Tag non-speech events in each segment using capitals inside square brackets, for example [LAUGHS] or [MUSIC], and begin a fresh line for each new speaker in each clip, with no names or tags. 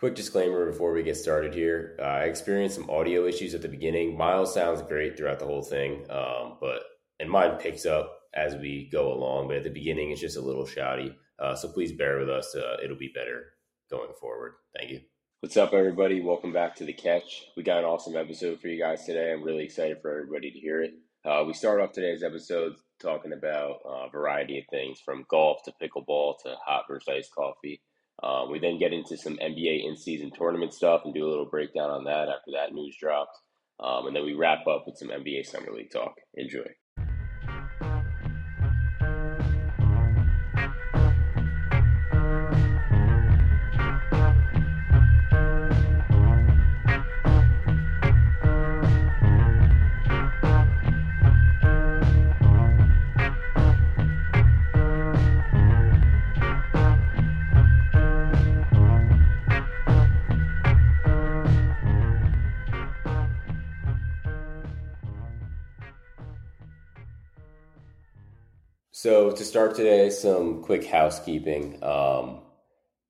Quick disclaimer before we get started here. Uh, I experienced some audio issues at the beginning. Myles sounds great throughout the whole thing, um, but and mine picks up as we go along. But at the beginning, it's just a little shouty. Uh, so please bear with us. Uh, it'll be better going forward. Thank you. What's up, everybody? Welcome back to the Catch. We got an awesome episode for you guys today. I'm really excited for everybody to hear it. Uh, we start off today's episode talking about uh, a variety of things from golf to pickleball to hot versus iced coffee. Um, we then get into some NBA in season tournament stuff and do a little breakdown on that after that news drops. Um, and then we wrap up with some NBA Summer League talk. Enjoy. To start today, some quick housekeeping. Um,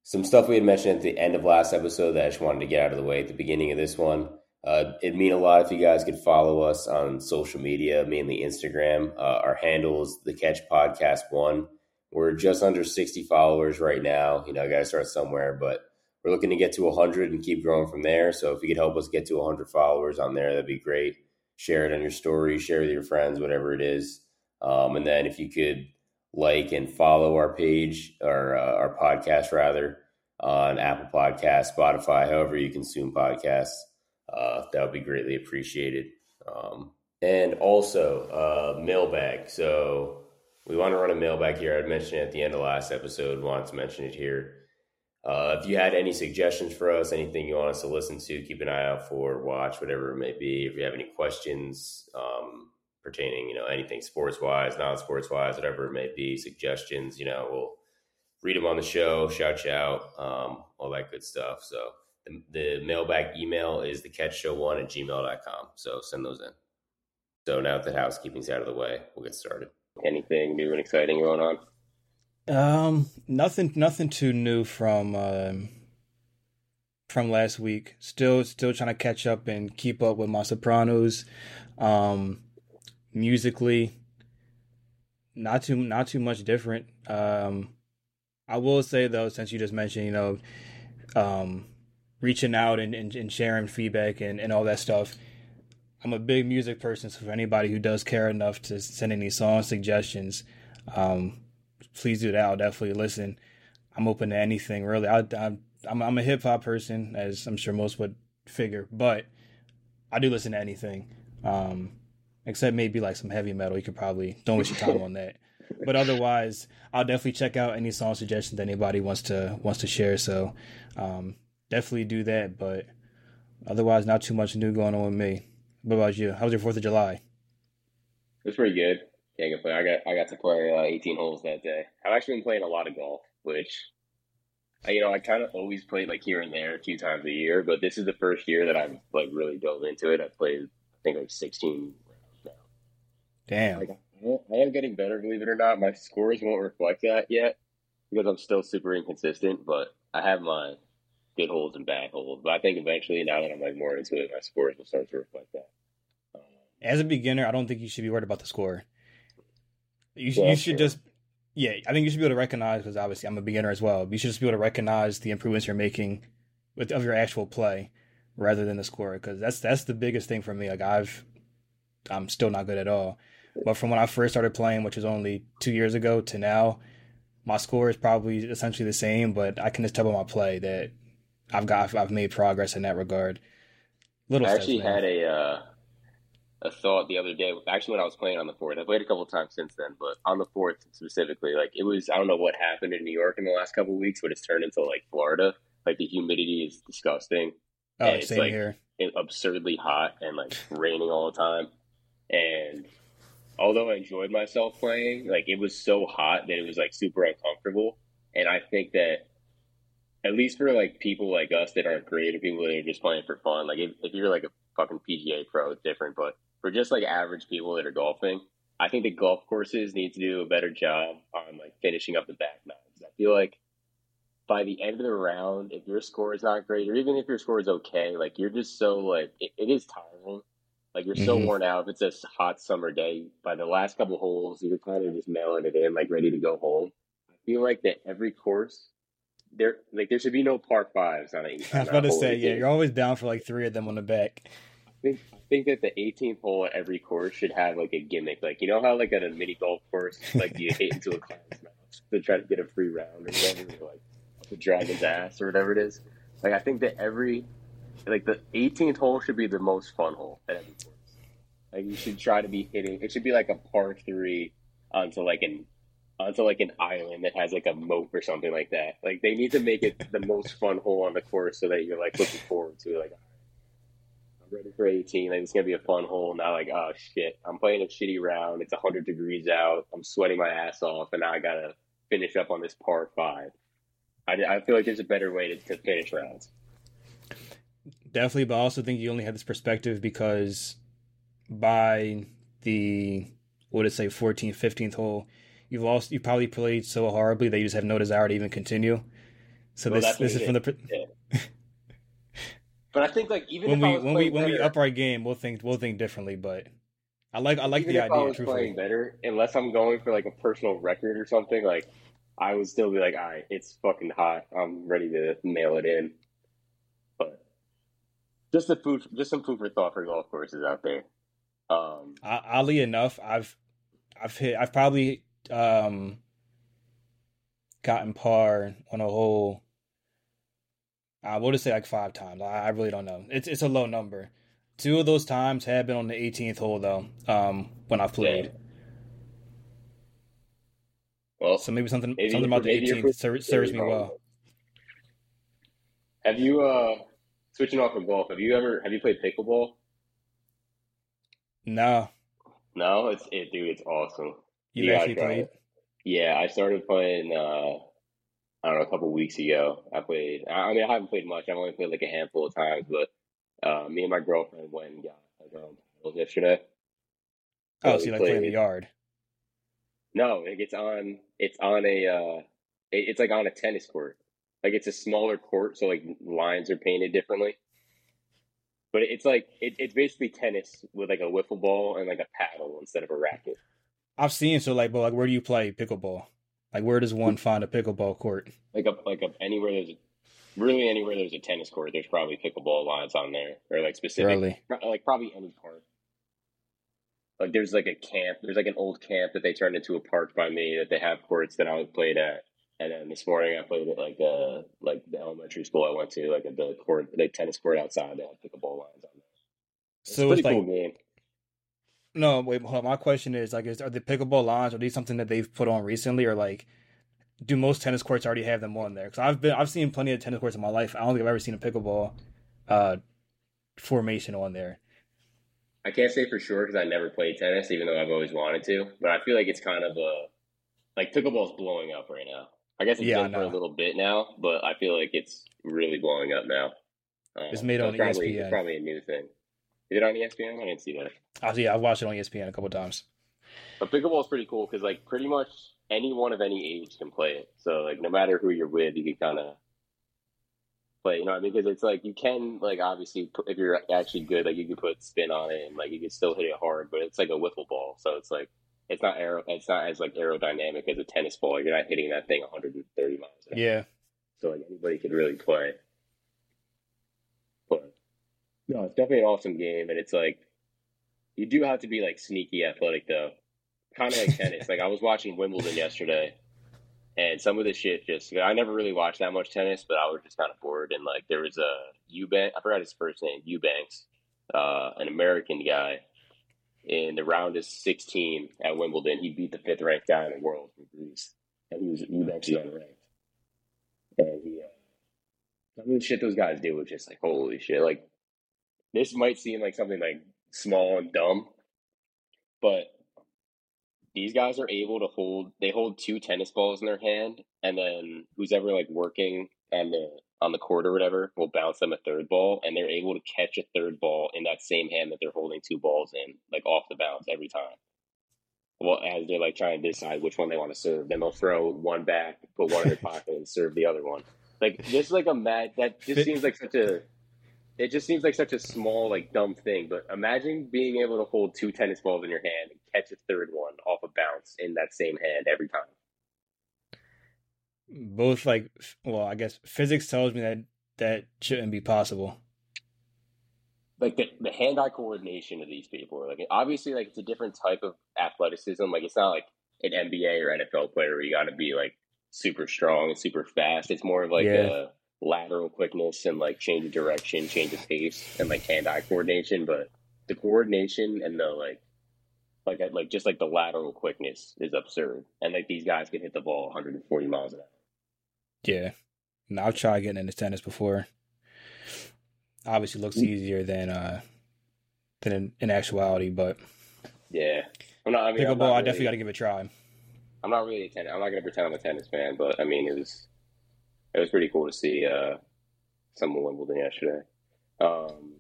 some stuff we had mentioned at the end of last episode that I just wanted to get out of the way at the beginning of this one. Uh, it'd mean a lot if you guys could follow us on social media, mainly Instagram. Uh, our handle is the Catch Podcast One. We're just under 60 followers right now. You know, I got to start somewhere, but we're looking to get to 100 and keep growing from there. So if you could help us get to 100 followers on there, that'd be great. Share it on your story, share with your friends, whatever it is. Um, and then if you could like and follow our page or uh, our podcast rather on Apple Podcasts, Spotify, however you consume podcasts, uh, that would be greatly appreciated. Um, and also uh, mailbag. So we want to run a mailbag here. I mentioned it at the end of last episode. Wanted to mention it here. Uh, if you had any suggestions for us, anything you want us to listen to, keep an eye out for, watch, whatever it may be. If you have any questions, um, pertaining, you know, anything sports wise, non sports wise, whatever it may be, suggestions, you know, we'll read them on the show, shout you out, um, all that good stuff. So the, the mailbag email is the catch show one at gmail.com. So send those in. So now that housekeeping's out of the way, we'll get started. Anything new and exciting going on?
Um, nothing, nothing too new from, um, from last week. Still, still trying to catch up and keep up with my Sopranos. Um, musically, not too not too much different. Um, I will say though, since you just mentioned, you know, um, reaching out and, and, and, sharing feedback and, and all that stuff. I'm a big music person, so for anybody who does care enough to send any song suggestions, um, please do that. I'll definitely listen. I'm open to anything really. I, I, I'm, I'm a hip hop person, as I'm sure most would figure, but I do listen to anything. Um, except maybe like some heavy metal. You could probably don't waste your time on that. But otherwise, I'll definitely check out any song suggestions that anybody wants to wants to share. So um, definitely do that. But otherwise, not too much new going on with me. What about you? How was your Fourth of July?
It was pretty good. Can't complain. I got I got to play uh, 18 holes that day. I've actually been playing a lot of golf, which you know I kind of always played like here and there a few times a year, but this is the first year that I've like really dove into it. I played I think like 16
Damn.
Like, I am getting better, believe it or not. My scores won't reflect that yet because I'm still super inconsistent, but I have my good holes and bad holes. But I think eventually, now that I'm like more into it, my scores will start to reflect that.
Um, As a beginner, I don't think you should be worried about the score. You, yeah, you should just, yeah, I think you should be able to recognize because obviously I'm a beginner as well. You should just be able to recognize the improvements you're making with of your actual play rather than the score because that's that's the biggest thing for me. Like I've, I'm still not good at all. But from when I first started playing, which was only two years ago, to now, my score is probably essentially the same. But I can just tell by my play that I've got I've made progress in that regard.
Little I actually had a uh, a thought the other day. Actually, when I was playing on the fourth, I played a couple times since then, but on the fourth specifically, like it was I don't know what happened in New York in the last couple weeks, but it's turned into like Florida. Like the humidity is disgusting.
Oh, and same
like
here.
absurdly hot and like raining all the time. And although I enjoyed myself playing, like it was so hot that it was like super uncomfortable. And I think that at least for like people like us that aren't creative people that are just playing for fun, like if, if you're like a fucking PGA pro, it's different. But for just like average people that are golfing, I think the golf courses need to do a better job on like finishing up the back nines. I feel like by the end of the round, if your score is not great, or even if your score is okay, like you're just so like it, it is tiring. Like you're so
Mhm.
worn out. If it's a hot summer day, by the last couple holes, you're kind of just mailing it in, like ready to go home. I feel like that every course, there like there should be no par fives on [LAUGHS] a.
I was about to say, yeah, you're always down for like three of them on the back.
I think I think that the 18th hole at every course should have like a gimmick. Like you know how like at a mini golf course, like you hit into a [LAUGHS] clown's mouth to try to get a free round or whatever, or like the dragon's ass or whatever it is. Like I think that every like the 18th hole should be the most fun hole at every course. Like you should try to be hitting. It should be like a par three onto like an onto like an island that has like a moat or something like that. Like they need to make it the most fun hole on the course so that you're like looking forward to. Like I'm ready for 18. Like it's gonna be a fun hole. Not like oh shit, I'm playing a shitty round. It's 100 degrees out. I'm sweating my ass off, and now I gotta finish up on this par five. I, I feel like there's a better way to, to finish rounds.
Definitely, but I also think you only have this perspective because by the what it say 14th, 15th hole, you've lost. You probably played so horribly that you just have no desire to even continue. So
Well,
this this is from the per- [LAUGHS]
But I think like even
when
if I
we when we when we up our game, we'll think we'll think differently. But I like I like the
I
idea.
was
Truthfully,
playing better, unless I'm going for like a personal record or something, like I would still be like, all right, it's fucking hot. I'm ready to mail it in. Just the food, just some food for thought for golf courses out there. Um,
I, oddly enough, I've I've hit I've probably um gotten par on a hole. I would just say like five times. I, I really don't know. It's it's a low number. Two of those times have been on the 18th hole though. Um, when I've played.
well,
So maybe something
Maybe
something about the 18th ser- serves me well.
Have you uh switching off from golf? Have you ever have you played pickleball?
No,
No, it's it, dude. It's awesome.
you
Yeah,
actually played.
Yeah, I started playing. uh I don't know, a couple weeks ago. I played. I I mean, I haven't played much. I've only played like a handful of times, but uh, me and my girlfriend went and got like our own paddles yesterday.
Oh,
So
so you like playing in the yard?
No, like it's on. It's on a. uh it, It's like on a tennis court. Like it's a smaller court, so like lines are painted differently. But it's like it, it's basically tennis with like a wiffle ball and like a paddle instead of a racket.
I've seen so like, but like, where do you play pickleball? Like, where does one find a pickleball court?
Like a like a anywhere there's a really anywhere there's a tennis court, there's probably pickleball lines on there or like specific
Really?
Like probably any park. Like there's like a camp. There's like an old camp that they turned into a park by me that they have courts that I played at. And then this morning I played at like uh like the elementary school I went to, like at the court, like tennis court outside. They had pickleball lines on there. It's
So it's like
cool game.
No, wait. Hold on. My question is like, is are the pickleball lines are these something that they've put on recently, or like, do most tennis courts already have them on there? Because I've been I've seen plenty of tennis courts in my life. I don't think I've ever seen a pickleball uh, formation on there.
I can't say for sure because I never played tennis, even though I've always wanted to. But I feel like it's kind of a like pickleball's blowing up right now. I guess it's
Yeah,
been for a little bit now, but I feel like it's really blowing up now. Um,
It's made
so
on
probably,
ESPN.
It's probably a new thing. Is it on ESPN? I didn't see that.
I yeah, I've watched it on ESPN a couple times.
But pickleball is pretty cool because like pretty much anyone of any age can play it. So like no matter who you're with, you can kind of play. You know, what I mean? because it's like you can like obviously if you're actually good, like you can put spin on it and like you can still hit it hard. But it's like a wiffle ball, so it's like it's not aero. It's not as like aerodynamic as a tennis ball. You're not hitting that thing 130 miles an hour.
Yeah,
So like anybody could really play. But no, it's definitely an awesome game, and it's like you do have to be like sneaky athletic though, kind of like tennis. Like I was watching Wimbledon yesterday, and some of the shit just I never really watched that much tennis, but I was just kind of bored. And like there was a Eubank, I forgot his first name, Eubanks, uh, an American guy. In the round of 16 at Wimbledon, he beat the fifth ranked guy in the world from Greece, and he was is unranked. And he, uh, of the shit those guys do was just like holy shit. Like this might seem like something like small and dumb, but these guys are able to hold. They hold two tennis balls in their hand, and then who's ever like working on the on the court or whatever will bounce them a third ball, and they're able to catch a third ball in that same hand that they're holding two balls in, like off the bounce every time. Well, as they're like trying to decide which one they want to serve, then they'll throw one back, put one in their pocket, and serve the other one. Like just like a mad that just seems like such a it just seems like such a small, like dumb thing. But imagine being able to hold two tennis balls in your hand and catch a third one off a bounce in that same hand every time.
Both like, well, I guess physics tells me that that shouldn't be possible.
Like the, the hand-eye coordination of these people, like obviously, like it's a different type of athleticism. Like it's not like an NBA or NFL player where you got to be like super strong and super fast. It's more of like yeah. a lateral quickness and like change of direction, change of pace, and like hand-eye coordination. But the coordination and the like, like like just like the lateral quickness is absurd. And like these guys can hit the ball 140 miles an hour.
Yeah, I've tried getting into tennis before. Obviously, looks easier than uh than in, in actuality, but
yeah, I'm not. I
mean, pickleball, really, I definitely got to give it a try.
I'm not really a tennis. I'm not going to pretend I'm a tennis fan, but I mean, it was it was pretty cool to see uh, some of Wimbledon yesterday. Um,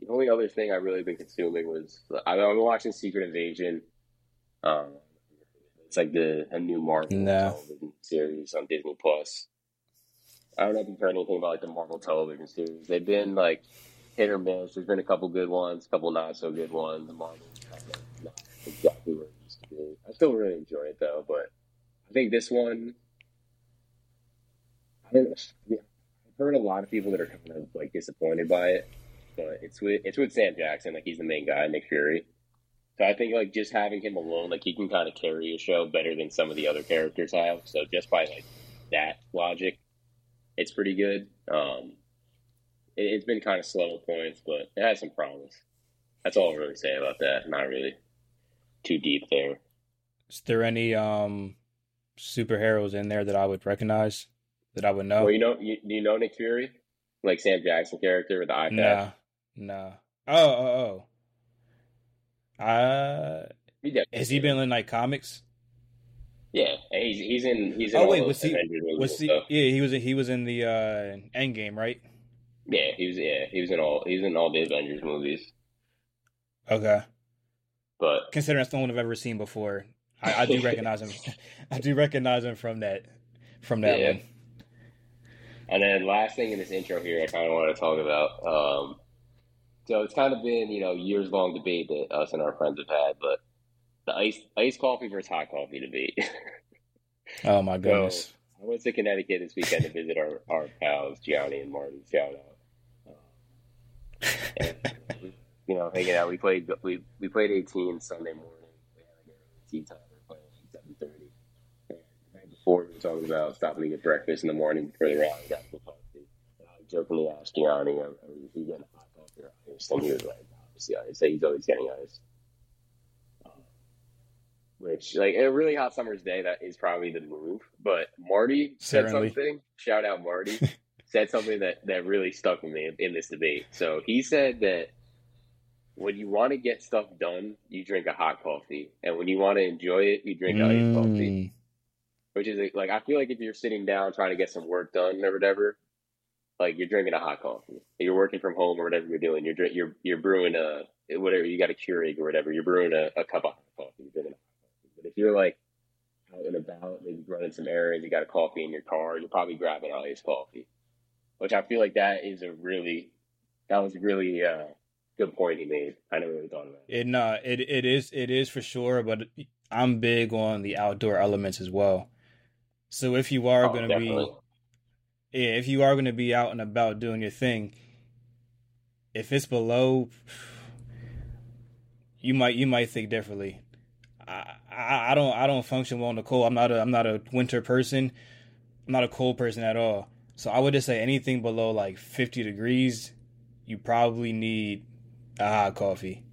the only other thing I've really been consuming was I've been watching Secret Invasion. Um, it's like the a new Marvel no. television series on Disney Plus. I don't know if you've heard anything about like the Marvel television series. They've been like hit or miss. There's been a couple good ones, a couple not so good ones. The Marvel not exactly where it used to be. I still really enjoy it though, but I think this one I don't know. I've heard a lot of people that are kind of like disappointed by it, but it's with it's with Sam Jackson, like he's the main guy, Nick Fury. So I think like just having him alone, like he can kind of carry a show better than some of the other characters have. So just by like that logic, it's pretty good. Um, it, has been kind of slow at points, but it has some promise. That's all I really say about that. Not really too deep there.
Is there any um superheroes in there that I would recognize? that I would know.
Well, you know, you, do you know Nick Fury, like Sam Jackson character with the eye
patch? Nah, nah. Oh, oh, oh. Uh, has he been in like comics?
Yeah, he's he's in he's in.
Oh wait, was he? Was he? Yeah, he was. He was in the uh Endgame, right?
Yeah, he was. Yeah, he was in all. He was in all the Avengers movies.
Okay.
But
considering that's the one I've ever seen before, I, I do [LAUGHS] recognize him. [LAUGHS] I do recognize him from that from that yeah. one.
And then last thing in this intro here, I kind of want to talk about. Um, so it's kind of been you know years long debate that us and our friends have had, but the ice ice coffee versus hot coffee debate. [LAUGHS]
oh my goodness! So
I went to Connecticut this weekend to visit our our pals Gianni and Martin. Shout out. Um, and, you know, hanging out. We played we we played 18 Sunday morning. We had like a tee time. We were playing at 7:30 before we were talking about stopping to get breakfast in the morning before the rally got coffee. And I jokingly asked Gianni, "Are you getting a hot coffee or ice?" And he was like, "Obviously. So he's always getting ice. Um, which, like, a really hot summer's day, that is probably the move. But Marty said Certainly. something. Shout out Marty. [LAUGHS] said something that that really stuck with me in, in this debate. So he said that when you want to get stuff done, you drink a hot coffee, and when you want to enjoy it, you drink mm. iced coffee which is like I feel like if you're sitting down trying to get some work done or whatever, like you're drinking a hot coffee. You're working from home or whatever you're doing. You're you're you're brewing a whatever you got a Keurig or whatever. You're brewing a, a cup of hot coffee. You're drinking a hot coffee. But if you're like out and about, maybe running some errands, you got a coffee in your car, you're probably grabbing all iced coffee. Which I feel like that is a really that was really uh, good point he made. I never really thought about
it. It uh, it it is it is for sure, but I'm big on the outdoor elements as well. So if you are oh, going to be, yeah, if you are going to be out and about doing your thing, if it's below, you might you might think differently. I, I, I don't I don't function well in the cold. I'm not a I'm not a winter person. I'm not a cold person at all. So I would just say anything below like 50 degrees, you probably need a hot coffee.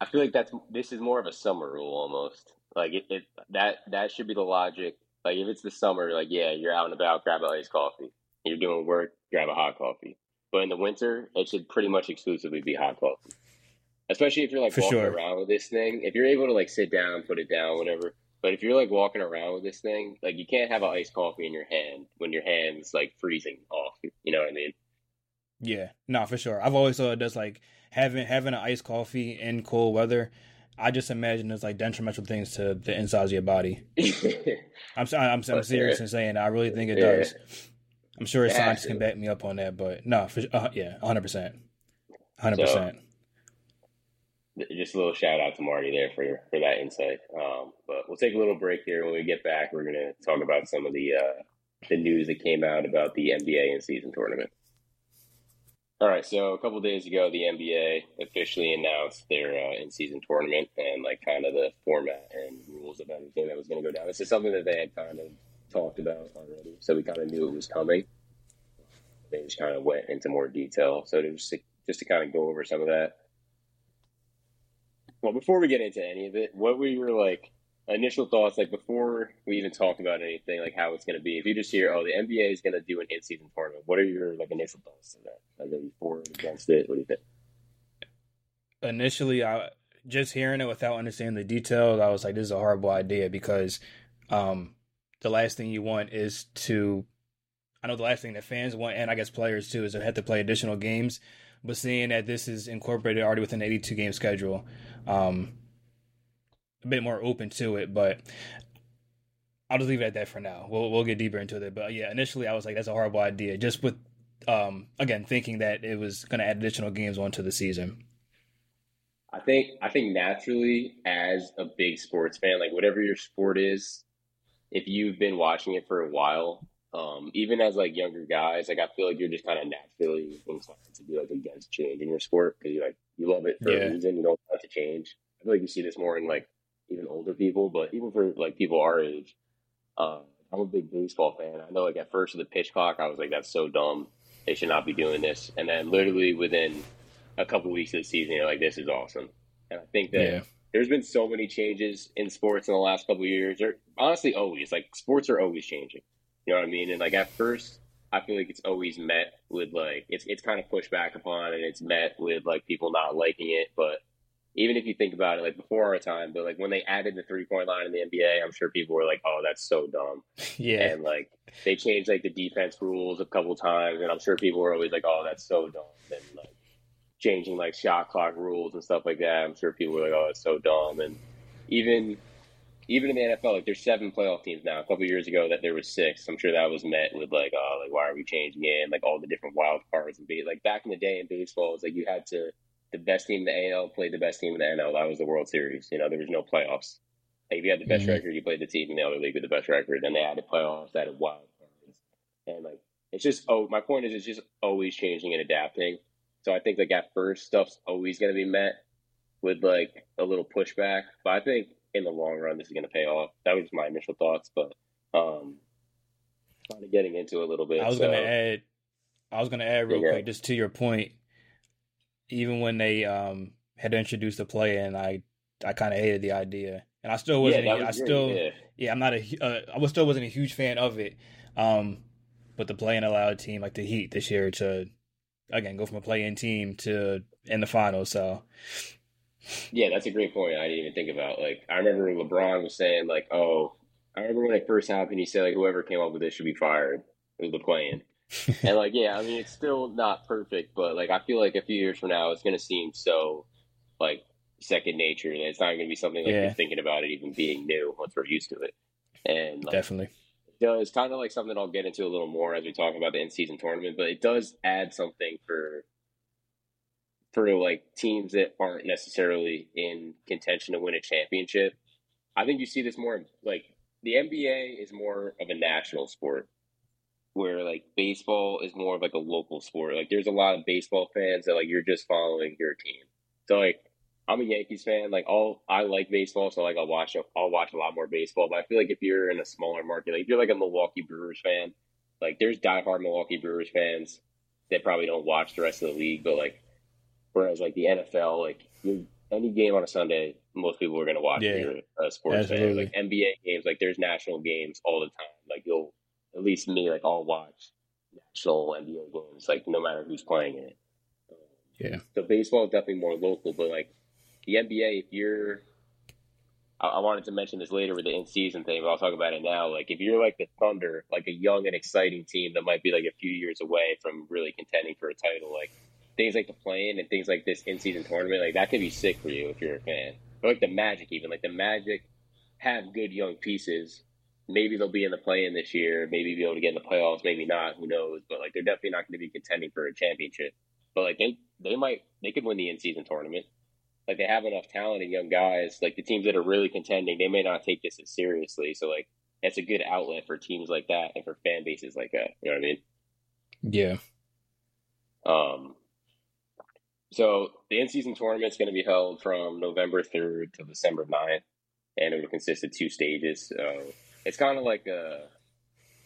I feel like that's this is more of a summer rule almost. Like it, it that that should be the logic like if it's the summer, like yeah, you're out and about, grab a iced coffee. You're doing work, grab a hot coffee. But in the winter, it should pretty much exclusively be hot coffee. Especially if you're like For walking sure. around with this thing. If you're able to like sit down, put it down, whatever. But if you're like walking around with this thing, like you can't have an iced coffee in your hand when your hand's like freezing off. You know what I mean?
Yeah, no, for sure. I've always thought it does like having having an iced coffee in cold weather I just imagine there's like detrimental things to the insides of your body. [LAUGHS] I'm I'm, I'm, serious in saying. I really think it yeah. does. I'm sure scientists can back me up on that, but no, for, uh, yeah, 100, percent 100. percent
Just a little shout out to Marty there for for that insight. Um, but we'll take a little break here. When we get back, we're gonna talk about some of the uh, the news that came out about the NBA in season tournament. All right, so a couple days ago, the NBA officially announced their uh, in-season tournament and like kind of the format and rules of everything that was going to go down. This is something that they had kind of talked about already, so we kind of knew it was coming. They just kind of went into more detail, so just to, just to kind of go over some of that. Well, before we get into any of it, what we were like initial thoughts, like before we even talk about anything, like how it's going to be? If you just hear, oh, the NBA is going to do an in-season tournament, what are your like initial thoughts to that? Like, are you for or against it? What do you think?
Initially, I just hearing it without understanding the details, I was like, this is a horrible idea because um, the last thing you want is to I know the last thing that fans want and I guess players too is to have to play additional games. But seeing that this is incorporated already within an 82 game schedule, um, a bit more open to it. But I'll just leave it at that for now. We'll we'll get deeper into it. But yeah, initially I was like, that's a horrible idea. Just with um, again thinking that it was going to add additional games onto the season.
I think I think naturally as a big sports fan, like whatever your sport is, if you've been watching it for a while, um, even as like younger guys, like I feel like you're just kind of naturally inclined to be like against change in your sport because you like you love it for yeah. a reason. You don't want to change. I feel like you see this more in like even older people, but even for like people our age. Uh, I'm a big baseball fan. I know like at first with the pitch clock, I was like, that's so dumb. They should not be doing this. And then literally within a couple weeks of the season, you're like, this is awesome. And I think that yeah there's been so many changes in sports in the last couple of years. Or honestly, always like sports are always changing. You know what I mean? And like at first, I feel like it's always met with like it's it's kind of pushed back upon, and it's met with like people not liking it. But even if you think about it, like before our time, but like when they added the three point line in the NBA, I'm sure people were like, "Oh, that's so dumb." [LAUGHS]
Yeah.
And like they changed like the defense rules a couple times, and I'm sure people were always like, "Oh, that's so dumb." And like changing like shot clock rules and stuff like that. I'm sure people were like, "Oh, it's so dumb." And even even in the NFL, like there's seven playoff teams now. A couple years ago, that there was six. I'm sure that was met with like, "Oh, like why are we changing it?" And like all the different wild cards and be like back in the day in baseball, it's like you had to the best team in the AL played the best team in the NL. That was the World Series. You know, there was no playoffs. Like if you had the best mm-hmm. record, you played the team in the other league with the best record. Then they added playoffs, added wild cards, and like it's just oh, my point is it's just always changing and adapting. So I think like at first stuff's always going to be met with like a little pushback, but I think in the long run this is going to pay off. That was my initial thoughts, but um, kind of getting into a little bit.
I was
so,
going to add, I was going to add real yeah. quick just to your point. Even when they um had introduced the play, and I I kind of hated the idea, and I still wasn't. Yeah, was I still yeah. yeah. I'm not a uh, I was still wasn't a huge fan of it. Um, but the play-in allowed a team like the Heat this year to again go from a play-in team to in the finals. So
yeah, that's a great point. I didn't even think about. Like I remember LeBron was saying like, "Oh, I remember when it first happened. He said like whoever came up with this should be fired. It was the play-in." And like, yeah, I mean, it's still not perfect, but like, I feel like a few years from now, it's going to seem so like second nature that it's not going to be something like yeah. you're thinking about it even being new once we're used to it. And like,
definitely,
does kind of like something I'll get into a little more as we talk about the in season tournament, but it does add something for for like teams that aren't necessarily in contention to win a championship. I think you see this more like the NBA is more of a national sport where like baseball is more of like a local sport. Like there's a lot of baseball fans that like you're just following your team. So like I'm a Yankees fan. Like all I like baseball, so like I'll watch I'll watch a lot more baseball. But I feel like if you're in a smaller market, like if you're like a Milwaukee Brewers fan, like there's diehard Milwaukee Brewers fans that probably don't watch the rest of the league. But like whereas like the NFL, like any game on a Sunday, most people are gonna watch yeah, you're a sports Absolutely. fan. Like NBA games, like there's national games all the time. Like you'll at least me, like I'll watch national NBA games, like no matter who's playing in it.
Yeah.
So baseball is definitely more local, but like the NBA, if you're, I, I wanted to mention this later with the in season thing, but I'll talk about it now. Like if you're like the Thunder, like a young and exciting team that might be like a few years away from really contending for a title, like things like the play-in and things like this in season tournament, like that could be sick for you if you're a fan. or like the Magic even like the Magic have good young pieces. Maybe they'll be in the play in this year. Maybe be able to get in the playoffs. Maybe not. Who knows? But like they're definitely not going to be contending for a championship. But like they they might they could win the in season tournament. Like they have enough talent and young guys. Like the teams that are really contending, they may not take this as seriously. So like that's a good outlet for teams like that and for fan bases like that. You know what I mean?
Yeah.
Um. So the in-season tournament is going to be held from November 3rd to December 9th, and it will consist of two stages. So it's kind of like a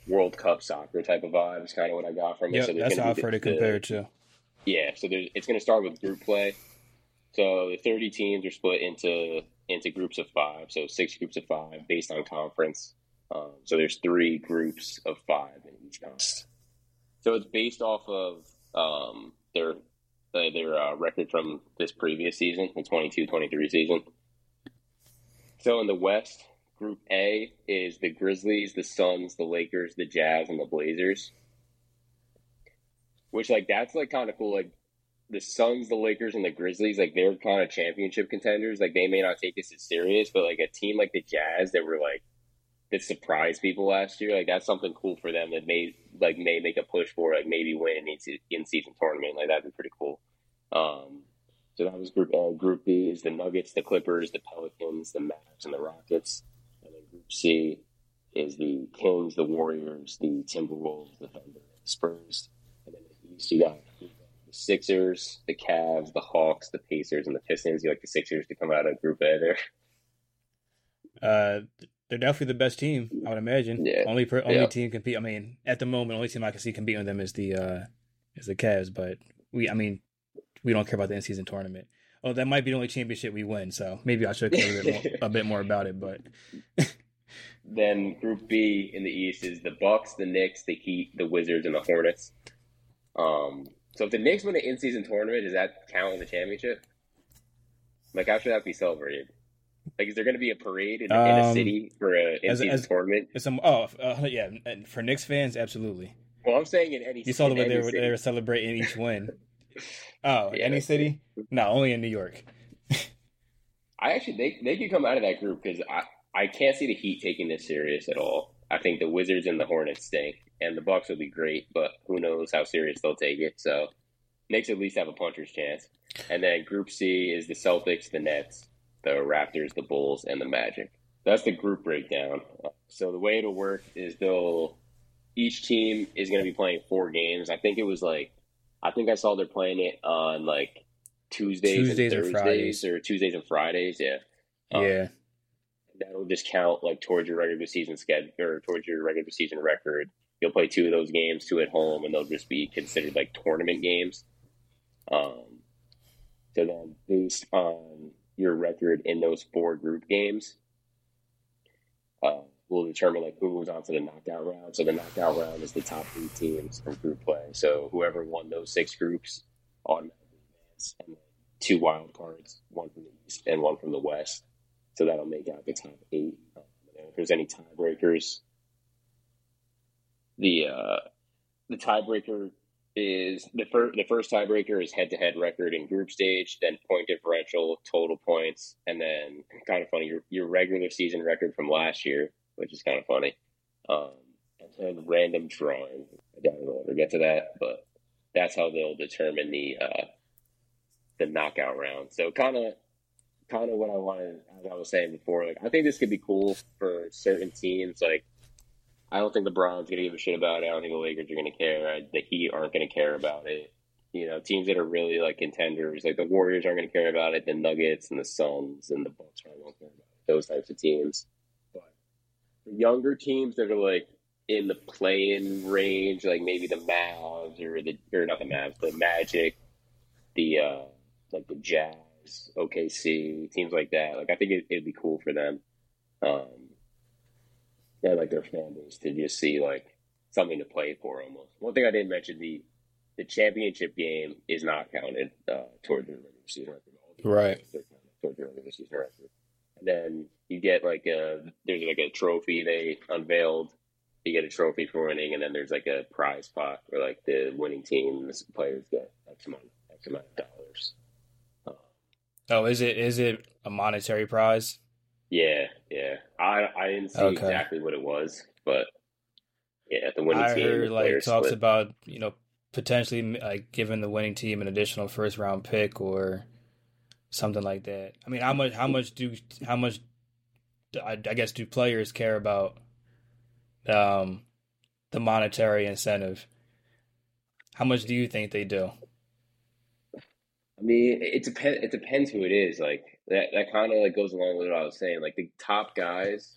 World Cup soccer type of vibe. It's kind of what I got from
it.
Yeah,
so that's how I've heard it compared to.
Yeah, so it's going to start with group play. So the 30 teams are split into into groups of five, so six groups of five based on conference. Um, so there's three groups of five in each conference. So it's based off of um, their uh, their uh, record from this previous season, the 22-23 season. So in the West, Group A is the Grizzlies, the Suns, the Lakers, the Jazz, and the Blazers. Which like that's like kind of cool. Like the Suns, the Lakers, and the Grizzlies, like they're kind of championship contenders. Like they may not take this as serious, but like a team like the Jazz that were like that surprised people last year, like that's something cool for them that may like may make a push for like maybe win an in season tournament. Like that'd be pretty cool. Um, so that was group A. Group B is the Nuggets, the Clippers, the Pelicans, the Mavs, and the Rockets. And then Group C is the Kings, the Warriors, the Timberwolves, the Thunder, the Spurs. And then the East, you got the Sixers, the Cavs, the Hawks, the Pacers, and the Pistons. You like the Sixers to come out of Group A there?
Uh, they're definitely the best team, I would imagine.
Yeah.
Only per, only yeah. team compete. I mean, at the moment, only team I can see competing with them is the uh is the Cavs. But we, I mean, we don't care about the in season tournament. Oh, that might be the only championship we win. So maybe I should care a bit, more, [LAUGHS] a bit more about it. But [LAUGHS]
then Group B in the East is the Bucks, the Knicks, the Heat, the Wizards, and the Hornets. Um, so if the Knicks win the in season tournament, does that count in the championship? Like, how should that be celebrated? Like, is there going to be a parade in, um, in a um, city for a in season tournament?
Some, oh, uh, yeah, and for Knicks fans, absolutely.
Well, I'm saying in any.
You saw the way they were, they were celebrating each win. [LAUGHS] oh, yeah, any city? No, only in New York. [LAUGHS]
I actually they they could come out of that group because I can't see the Heat taking this serious at all. I think the Wizards and the Hornets stink, and the Bucks will be great, but who knows how serious they'll take it. So, Knicks at least have a puncher's chance. And then Group C is the Celtics, the Nets, the Raptors, the Bulls, and the Magic. That's the group breakdown. So the way it'll work is they'll each team is going to be playing four games. I think it was like I think I saw they're playing it on like Tuesdays, Tuesdays and Thursdays or Tuesdays and Fridays. Yeah,
um, yeah.
That'll just count like towards your regular season schedule or towards your regular season record. You'll play two of those games, two at home, and they'll just be considered like tournament games. Um, so then, based on your record in those four group games uh, will determine like who moves on to the knockout round. So the knockout round is the top three teams from group play. So whoever won those six groups automatically advance, and two wild cards, one from the east and one from the west. So that'll make out the top eight. Um, if there's any tiebreakers, the uh, the tiebreaker is the first the first tiebreaker is head to head record in group stage, then point differential, total points, and then kind of funny your your regular season record from last year, which is kind of funny, um, and then random drawing. I don't know ever get to that, but that's how they'll determine the uh, the knockout round. So kind of kind of what I wanted, as I was saying before. Like I think this could be cool for certain teams, like I don't think the Browns to give a shit about it. I don't think the Lakers are going to care. The Heat aren't going to care about it. You know, teams that are really like contenders, like the Warriors aren't going to care about it. The Nuggets and the Suns and the Bucks aren't going to care about it. Those types of teams. But for younger teams that are like in the play-in range, like maybe the Mavs or the or not the Mavs, the Magic, the uh, like the Jazz, OKC, teams like that. Like I think it, it'd be cool for them. Um, yeah, like their fan base to just see like something to play for almost. One thing I didn't mention the the championship game is not counted uh, toward the regular season record.
Right.
Toward the regular season record. And then you get like a there's like a trophy they unveiled. You get a trophy for winning, and then there's like a prize pot where like the winning team, the players get X amount, X amount of dollars.
Oh, is it is it a monetary prize?
Yeah, yeah. I I didn't see okay. exactly what it was, but yeah, the winning I team. Heard
like talks split. about you know potentially like giving the winning team an additional first round pick or something like that. I mean, how much how much do how much I, I guess do players care about um the monetary incentive? How much do you think they do?
I mean, it depends. It depends who it is. Like that. That kind of like goes along with what I was saying. Like the top guys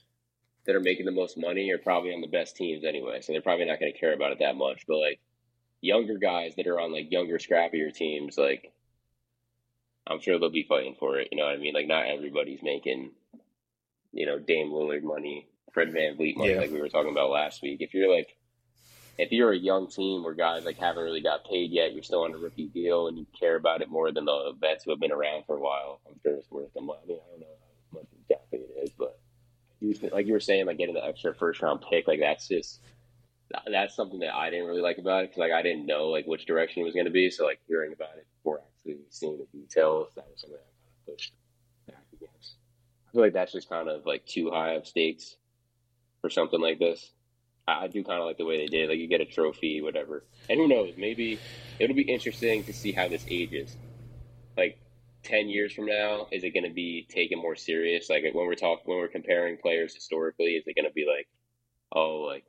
that are making the most money are probably on the best teams anyway, so they're probably not going to care about it that much. But like younger guys that are on like younger, scrappier teams, like I'm sure they'll be fighting for it. You know what I mean? Like not everybody's making, you know, Dame Lillard money, Fred VanVleet money, yeah. like we were talking about last week. If you're like if you're a young team where guys like haven't really got paid yet, you're still on a rookie deal and you care about it more than the vets who have been around for a while, I'm sure it's worth the money. I, don't know how much exactly it is, but like you were saying, like getting the extra first round pick, like that's just that's something that I didn't really like about it because like I didn't know like which direction it was going to be. So like hearing about it before actually seeing the details, that was something I kind of pushed back against. I feel like that's just kind of like too high of stakes for something like this. I do kind of like the way they did. Like you get a trophy, whatever. And who knows? Maybe it'll be interesting to see how this ages. Like ten years from now, is it going to be taken more serious? Like when we're talking, when we're comparing players historically, is it going to be like, oh, like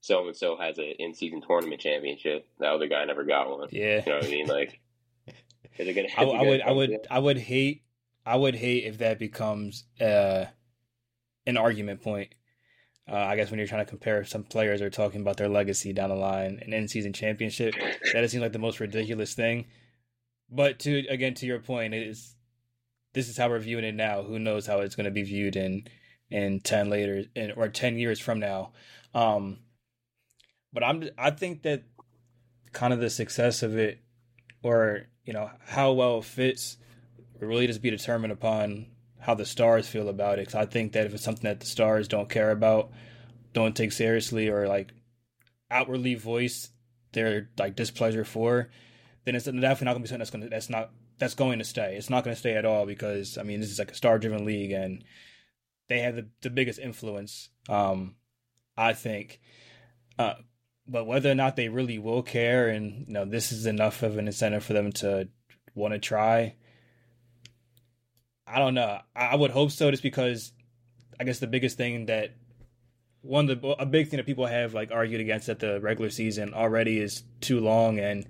so and so has an in season tournament championship, the other guy never got one.
Yeah,
you know what I mean? [LAUGHS] Like,
is it going to? I, I would, I would, I would hate, I would hate if that becomes uh, an argument point uh, I guess when you're trying to compare some players are talking about their legacy down the line, an in season championship, that seems like the most ridiculous thing. But to again to your point, is this is how we're viewing it now. Who knows how it's going to be viewed in in ten later in, or ten years from now. Um, but I'm I think that kind of the success of it, or you know how well it fits, will really just be determined upon how the stars feel about it. Because I think that if it's something that the stars don't care about, don't take seriously, or like outwardly voice their like displeasure for, then it's definitely not gonna be something that's gonna that's not that's going to stay. It's not going to stay at all because I mean this is like a star driven league and they have the, the biggest influence. Um, I think. Uh, but whether or not they really will care and you know this is enough of an incentive for them to want to try I don't know. I would hope so, just because I guess the biggest thing that one of the a big thing that people have like argued against that the regular season already is too long, and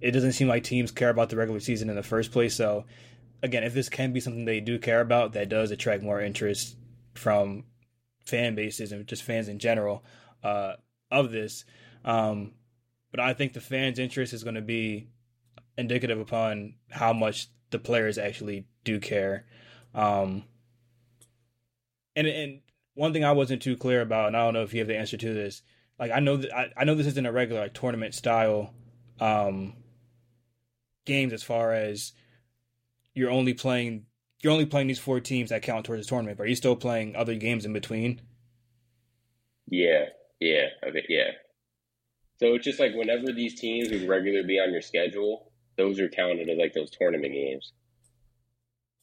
it doesn't seem like teams care about the regular season in the first place. So, again, if this can be something they do care about, that does attract more interest from fan bases and just fans in general uh, of this. Um, but I think the fans' interest is going to be indicative upon how much the players actually do care. Um, and and one thing I wasn't too clear about, and I don't know if you have the answer to this. Like I know that I, I know this isn't a regular like, tournament style um, games as far as you're only playing you're only playing these four teams that count towards the tournament. But are you still playing other games in between?
Yeah, yeah, okay, yeah. So it's just like whenever these teams would regularly be on your schedule, those are counted as like those tournament games.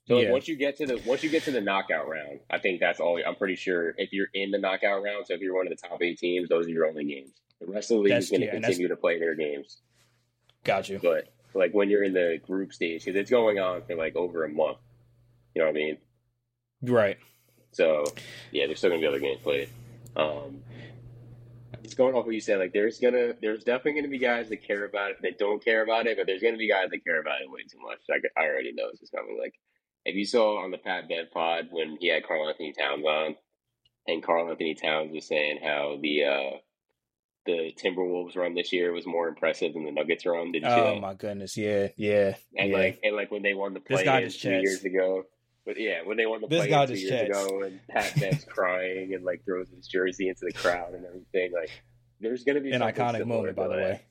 So like, yeah. once you get to the once you get to the knockout round, I think that's all. I'm pretty sure if you're in the knockout round, so if you're one of the top eight teams, those are your only games. The rest of the league that's, is going to yeah, continue to play their games.
Got you.
But like when you're in the group stage, because it's going on for like over a month. You know what I mean?
Right.
So yeah, there's still gonna be other games played. Um, it's going off what you said. Like there's gonna, there's definitely gonna be guys that care about it, that don't care about it, but there's gonna be guys that care about it way too much. Like I already know this is coming. Like if you saw on the Pat Bev pod when he had Karl-Anthony Towns on, and Karl-Anthony Towns was saying how the uh, the Timberwolves run this year was more impressive than the Nuggets run. Did you
oh my goodness, yeah, yeah,
and
yeah.
like and like when they won the play two years ago. But yeah, when they won the play two years ago, and Pat Bev's [LAUGHS] crying and like throws his jersey into the crowd and everything, like there's gonna be
an iconic moment, by the way.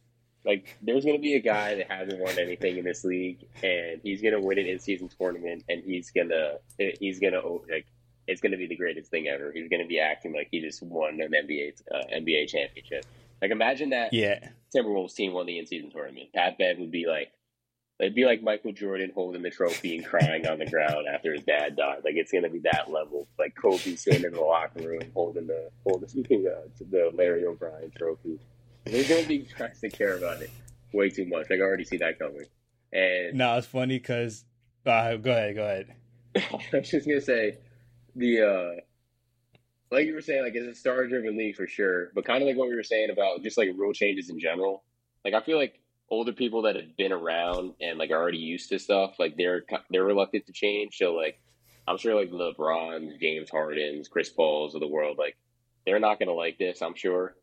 Like, there's going to be a guy that hasn't won anything in this league, and he's going to win an in-season tournament, and he's gonna he's gonna like it's going to be the greatest thing ever. He's going to be acting like he just won an NBA uh, NBA championship. Like, imagine that.
Yeah.
Timberwolves team won the in-season tournament. Pat Bev would be like, It'd be like Michael Jordan holding the trophy and crying on the ground after his dad died. Like it's gonna be that level. Like Kobe sitting in the locker room holding the holding the Larry O'Brien trophy. There's gonna be guys that care about it way too much. Like I already see that coming. And
no, it's funny because uh, go ahead, go ahead. [LAUGHS]
I was just gonna say the uh like you were saying, like it's a star driven league for sure, but kind of like what we were saying about just like rule changes in general. Like I feel like older people that have been around and like are already used to stuff, like they're they're reluctant to change. So like I'm sure like LeBron, James Harden's, Chris Paul's of the world, like they're not gonna like this. I'm sure.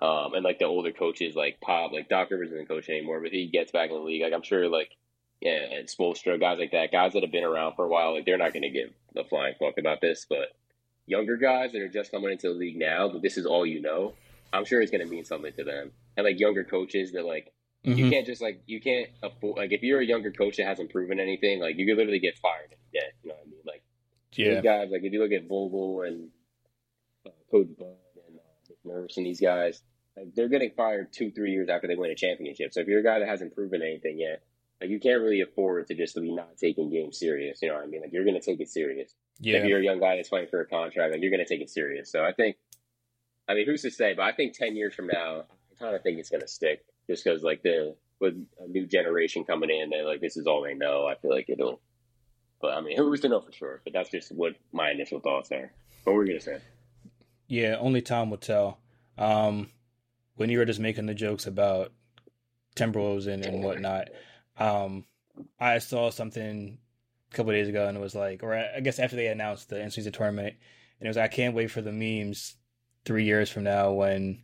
Um, and like the older coaches, like Pop, like Doc Rivers isn't coach anymore, but he gets back in the league. Like I'm sure, like yeah, and Spoelstra, guys like that, guys that have been around for a while, like they're not gonna give a flying fuck about this. But younger guys that are just coming into the league now, this is all you know. I'm sure it's gonna mean something to them. And like younger coaches that like Mm-hmm. You can't just like you can't afford like if you're a younger coach that hasn't proven anything, like you could literally get fired any day. You know what I mean? Like yeah. these guys, like if you look at Vogel and uh, Coach Bud and uh, Nurse and these guys, like they're getting fired two, three years after they win a championship. So if you're a guy that hasn't proven anything yet, like you can't really afford to just be not taking games serious. You know what I mean? Like you're going to take it serious. Yeah. If you're a young guy that's playing for a contract, like you're going to take it serious. So I think, I mean, who's to say? But I think ten years from now, kind of think it's going to stick just because like the with a new generation coming in, they like this is all they know. I feel like it'll. But I mean, [LAUGHS] who's to know for sure? But that's just what my initial thoughts are. What were you gonna say?
Yeah, only time will tell. Um, when you were just making the jokes about Timberwolves and, and whatnot, um, I saw something a couple days ago, and it was like, or I guess after they announced the in-season tournament, and it was, I can't wait for the memes three years from now when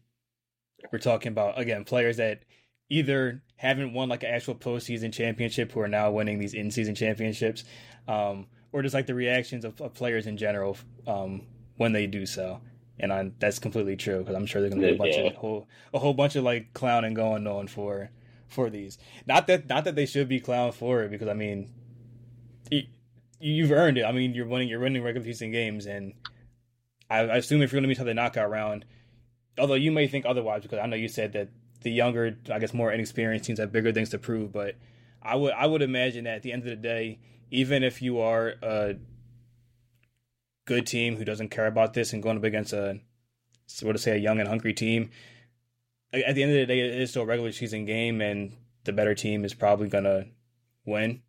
we're talking about again players that either haven't won like an actual postseason championship who are now winning these in-season championships, um, or just like the reactions of, of players in general um, when they do so. And I, that's completely true because I'm sure there's gonna be a bunch yeah. of whole, a whole bunch of like clowning going on for for these. Not that not that they should be clowned for it because I mean, you've earned it. I mean, you're winning you're winning regular season games, and I, I assume if you're gonna be to the knockout round, although you may think otherwise because I know you said that the younger, I guess, more inexperienced teams have bigger things to prove. But I would I would imagine that at the end of the day, even if you are a good team who doesn't care about this and going up against a sort of say a young and hungry team, at the end of the day, it is still a regular season game, and the better team is probably gonna win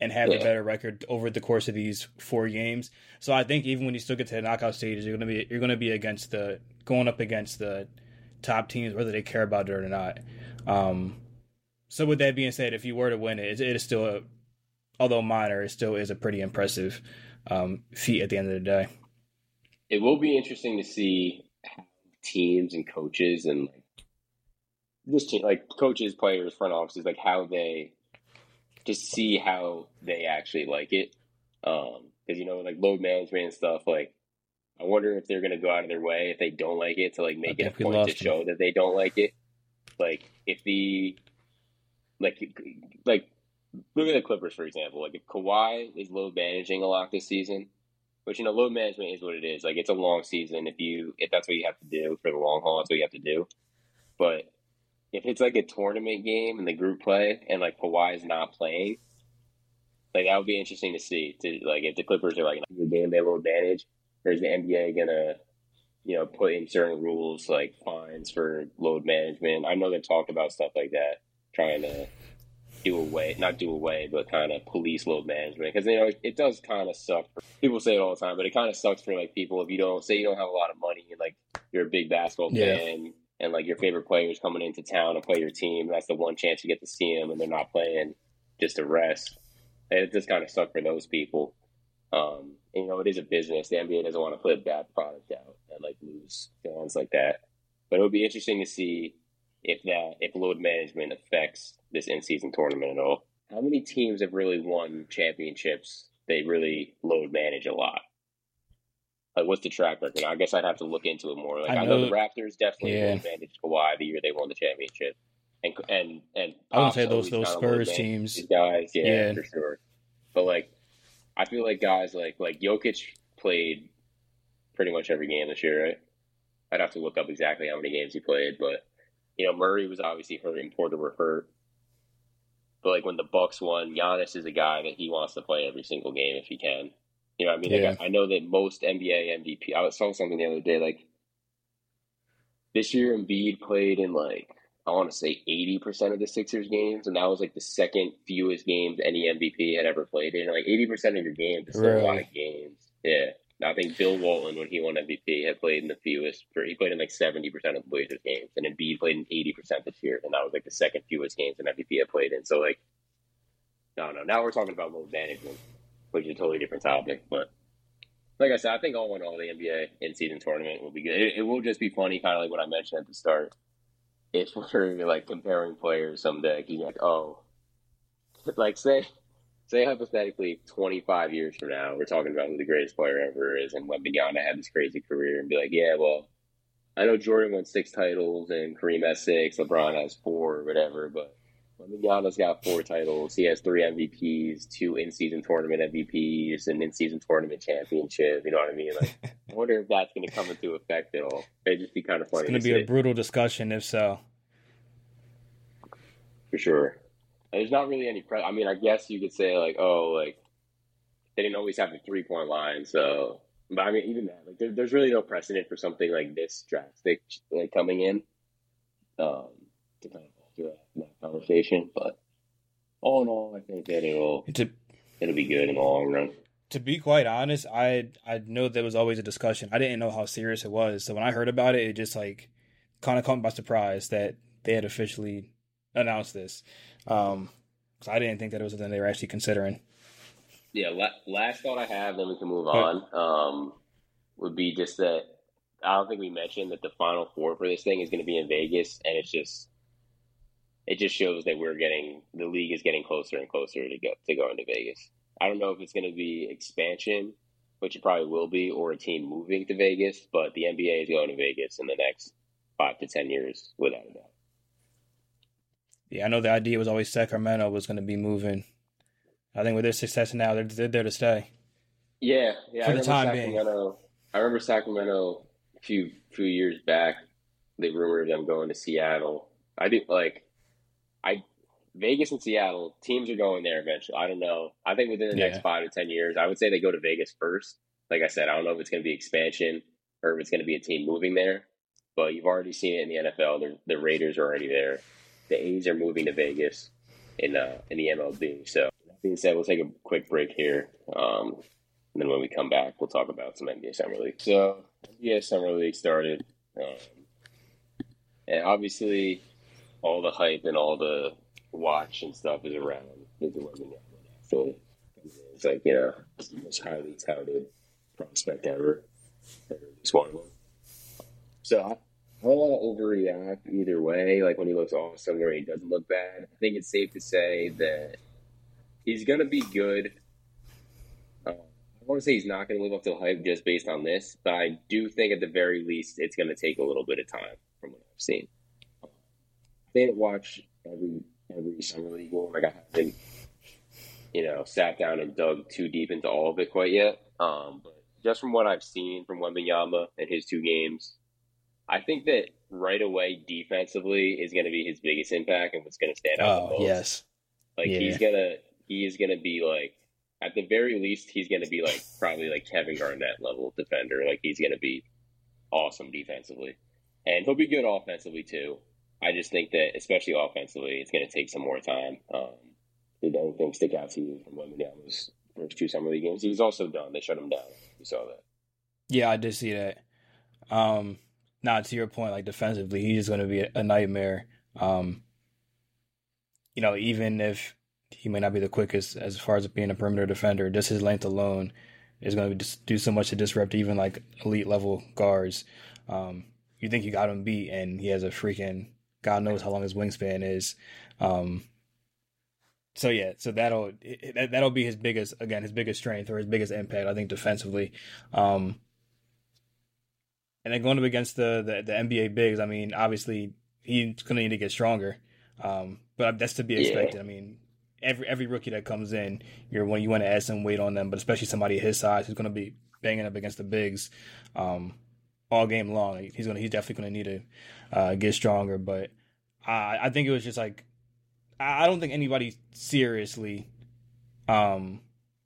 and have yeah. a better record over the course of these four games. So I think even when you still get to the knockout stages, you're gonna be you're gonna be against the going up against the top teams, whether they care about it or not. Um, so with that being said, if you were to win it, it is still, a, although minor, it still is a pretty impressive um, feat at the end of the day.
It will be interesting to see teams and coaches and like this team, like coaches, players, front offices, like how they just see how they actually like it. Um, because you know, like load management and stuff, like I wonder if they're going to go out of their way if they don't like it to like make it a point to show that they don't like it. Like if the like like look at the Clippers for example. Like if Kawhi is load managing a lot this season, which you know load management is what it is. Like it's a long season. If you if that's what you have to do for the long haul, that's what you have to do. But if it's like a tournament game and the group play and like Kawhi is not playing, like that would be interesting to see. To like if the Clippers are like the game they load manage or is the NBA gonna, you know, put in certain rules like fines for load management? I know they talked about stuff like that, trying to do away, not do away, but kind of police load management because you know it, it does kind of suck. For, people say it all the time, but it kind of sucks for like people if you don't say you don't have a lot of money and like you're a big basketball yeah. fan and like your favorite players coming into town to play your team. That's the one chance you get to see them, and they're not playing just to rest. And it just kind of suck for those people. Um, you know, it is a business. The NBA doesn't want to put a bad product out and like lose fans like that. But it would be interesting to see if that if load management affects this in season tournament at all. How many teams have really won championships? They really load manage a lot. Like, what's the track record? I guess I'd have to look into it more. Like, I know, I know the Raptors definitely yeah. managed Kawhi the year they won the championship, and and and
I would say those those Spurs teams,
guys, yeah, yeah, for sure. But like, I feel like guys like like Jokic played pretty much every game this year, right? I'd have to look up exactly how many games he played, but you know Murray was obviously hurt and Porter were hurt. but like when the Bucks won, Giannis is a guy that he wants to play every single game if he can. You know, what I mean,
Yeah.
like, I, I know that most NBA MVP. I saw something the other day, like this year, Embiid played in like I want to say eighty percent of the Sixers games, and that was like the second fewest games any MVP had ever played in. Like eighty percent of your games is still a lot of games. Yeah, I think Bill Walton when he won MVP had played in the fewest. For, he played in like seventy percent of the Blazers games, and Embiid played in eighty percent this year, and that was like the second fewest games an MVP had played in. So like, no, no, now we're talking about load management, which is a totally different topic, but. Like I said, I think all in all, the NBA in-season tournament will be good. It, it will just be funny, kind of like what I mentioned at the start. If we're like comparing players someday, you're like, oh, like say, say hypothetically, 25 years from now, we're talking about who the greatest player ever is, and Wembanyama had this crazy career, and be like, yeah, well, I know Jordan won six titles, and Kareem has six, LeBron has four, or whatever, but Wembanyama's got four titles. He has three MVPs, two in-season tournament MVPs, an in-season tournament championship. You know what I mean? Like, [LAUGHS] I wonder if that's going to come into effect at all. It'd just be kind of funny.
It's going to be a brutal discussion if so.
for sure. There's not really any. Pre- I mean, I guess you could say like, oh, like they didn't always have the three-point line, so. But I mean, even that, like, there, there's really no precedent for something like this drastic, like coming in, um, to kind of alter that, conversation. But all in all, I think that it'll
To
it'll be good in the long run.
to be quite honest, I I know there was always a discussion. I didn't know how serious it was. So when I heard about it, it just like kind of caught me by surprise that they had officially announced this. Um, 'cause I didn't think that it was something they were actually considering.
Yeah, la- last thought I have, then we can move
But-
on. Um, would be just that I don't think we mentioned that the final four for this thing is going to be in Vegas, and it's just it just shows that we're getting the league is getting closer and closer to go to going to Vegas. I don't know if it's going to be expansion, which it probably will be, or a team moving to Vegas, but the NBA is going to Vegas in the next five to ten years, without a doubt.
Yeah, I know the idea was always Sacramento was going to be moving. I think with their success now, they're, they're there to stay.
Yeah, yeah.
For
I
the time being.
I remember Sacramento a few few years back. They rumored them going to Seattle. I think like I Vegas and Seattle teams are going there eventually. I don't know. I think within the
Yeah.
next five to ten years, I would say they go to Vegas first. Like I said, I don't know if it's going to be expansion or if it's going to be a team moving there. But you've already seen it in the NFL. The, the Raiders are already there. The A's are moving to Vegas in uh, in the MLB. So that being said, we'll take a quick break here. Um, and then when we come back, we'll talk about some NBA Summer League. So NBA Summer League started, um, and obviously, all the hype and all the watch and stuff is around Victor Wembanyama. So it's like you know, the most highly touted prospect ever. Least one of them. So I, I don't want to overreact either way. Like when he looks awesome or he doesn't look bad. I think it's safe to say that he's going to be good. Uh, I want to say he's not going to live up to the hype just based on this, but I do think at the very least it's going to take a little bit of time from what I've seen. I didn't watch every every summer league game. Like I haven't, you know, sat down and dug too deep into all of it quite yet. Um, but just from what I've seen from Wembanyama and his two games, I think that right away defensively is going to be his biggest impact and what's going to stand out the
Oh
most.
yes,
Like
Yeah.
he's gonna he is gonna be like at the very least he's gonna be like probably like Kevin Garnett level defender. Like he's gonna be awesome defensively. And he'll be good offensively too. I just think that especially offensively it's gonna take some more time. Um did anything stick out to you from Wembanyama's first two summer league games? He's also done. They shut him down. You saw that.
yeah, I did see that. Um, now to your point, like defensively, he's just going to be a, nightmare. Um, you know, even if he may not be the quickest as far as being a perimeter defender, just his length alone is going to do so much to disrupt even like elite level guards. Um, you think you got him beat, and he has a freaking God knows how long his wingspan is. Um, so yeah, so that'll it, that, that'll be his biggest again his biggest strength or his biggest impact I think defensively. Um, and then going up against the, the the NBA bigs, I mean, obviously he's going to need to get stronger, um, but that's to be
Yeah.
expected. I mean, every every rookie that comes in, you're when you want to add some weight on them, but especially somebody his size who's going to be banging up against the bigs um, all game long. He's gonna he's definitely going to need to uh, get stronger. But I I think it was just like I don't think anybody seriously, um,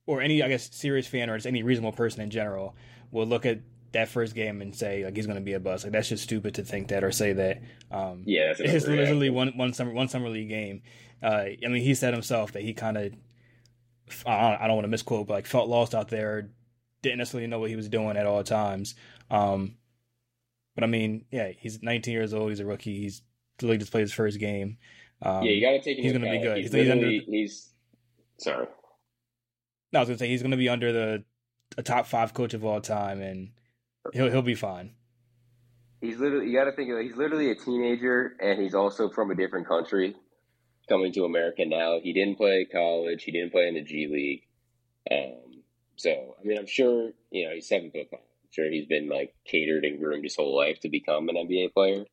or any I guess serious fan or just any reasonable person in general will look at that first game and say like he's going to be a bust. Like that's just stupid to think that or say that. Um,
yeah, [LAUGHS]
it's literally one one summer one summer league game. Uh, I mean, he said himself that he kind of I don't, I don't want to misquote, but like felt lost out there, didn't necessarily know what he was doing at all times. Um, but I mean, yeah, he's 19 years old. He's a rookie. He's literally just played his first game.
Um, yeah, you got to take.
He's going to be good.
He's, he's, under, he's sorry.
No, I was going to say he's going to be under the a top five coach of all time, and he'll he'll be fine.
He's literally you got to think of it. He's literally a teenager, and he's also from a different country, coming to America now. He didn't play college. He didn't play in the G League. Um, so I mean, I'm sure you know he's seven foot five. I'm sure he's been like catered and groomed his whole life to become an NBA player.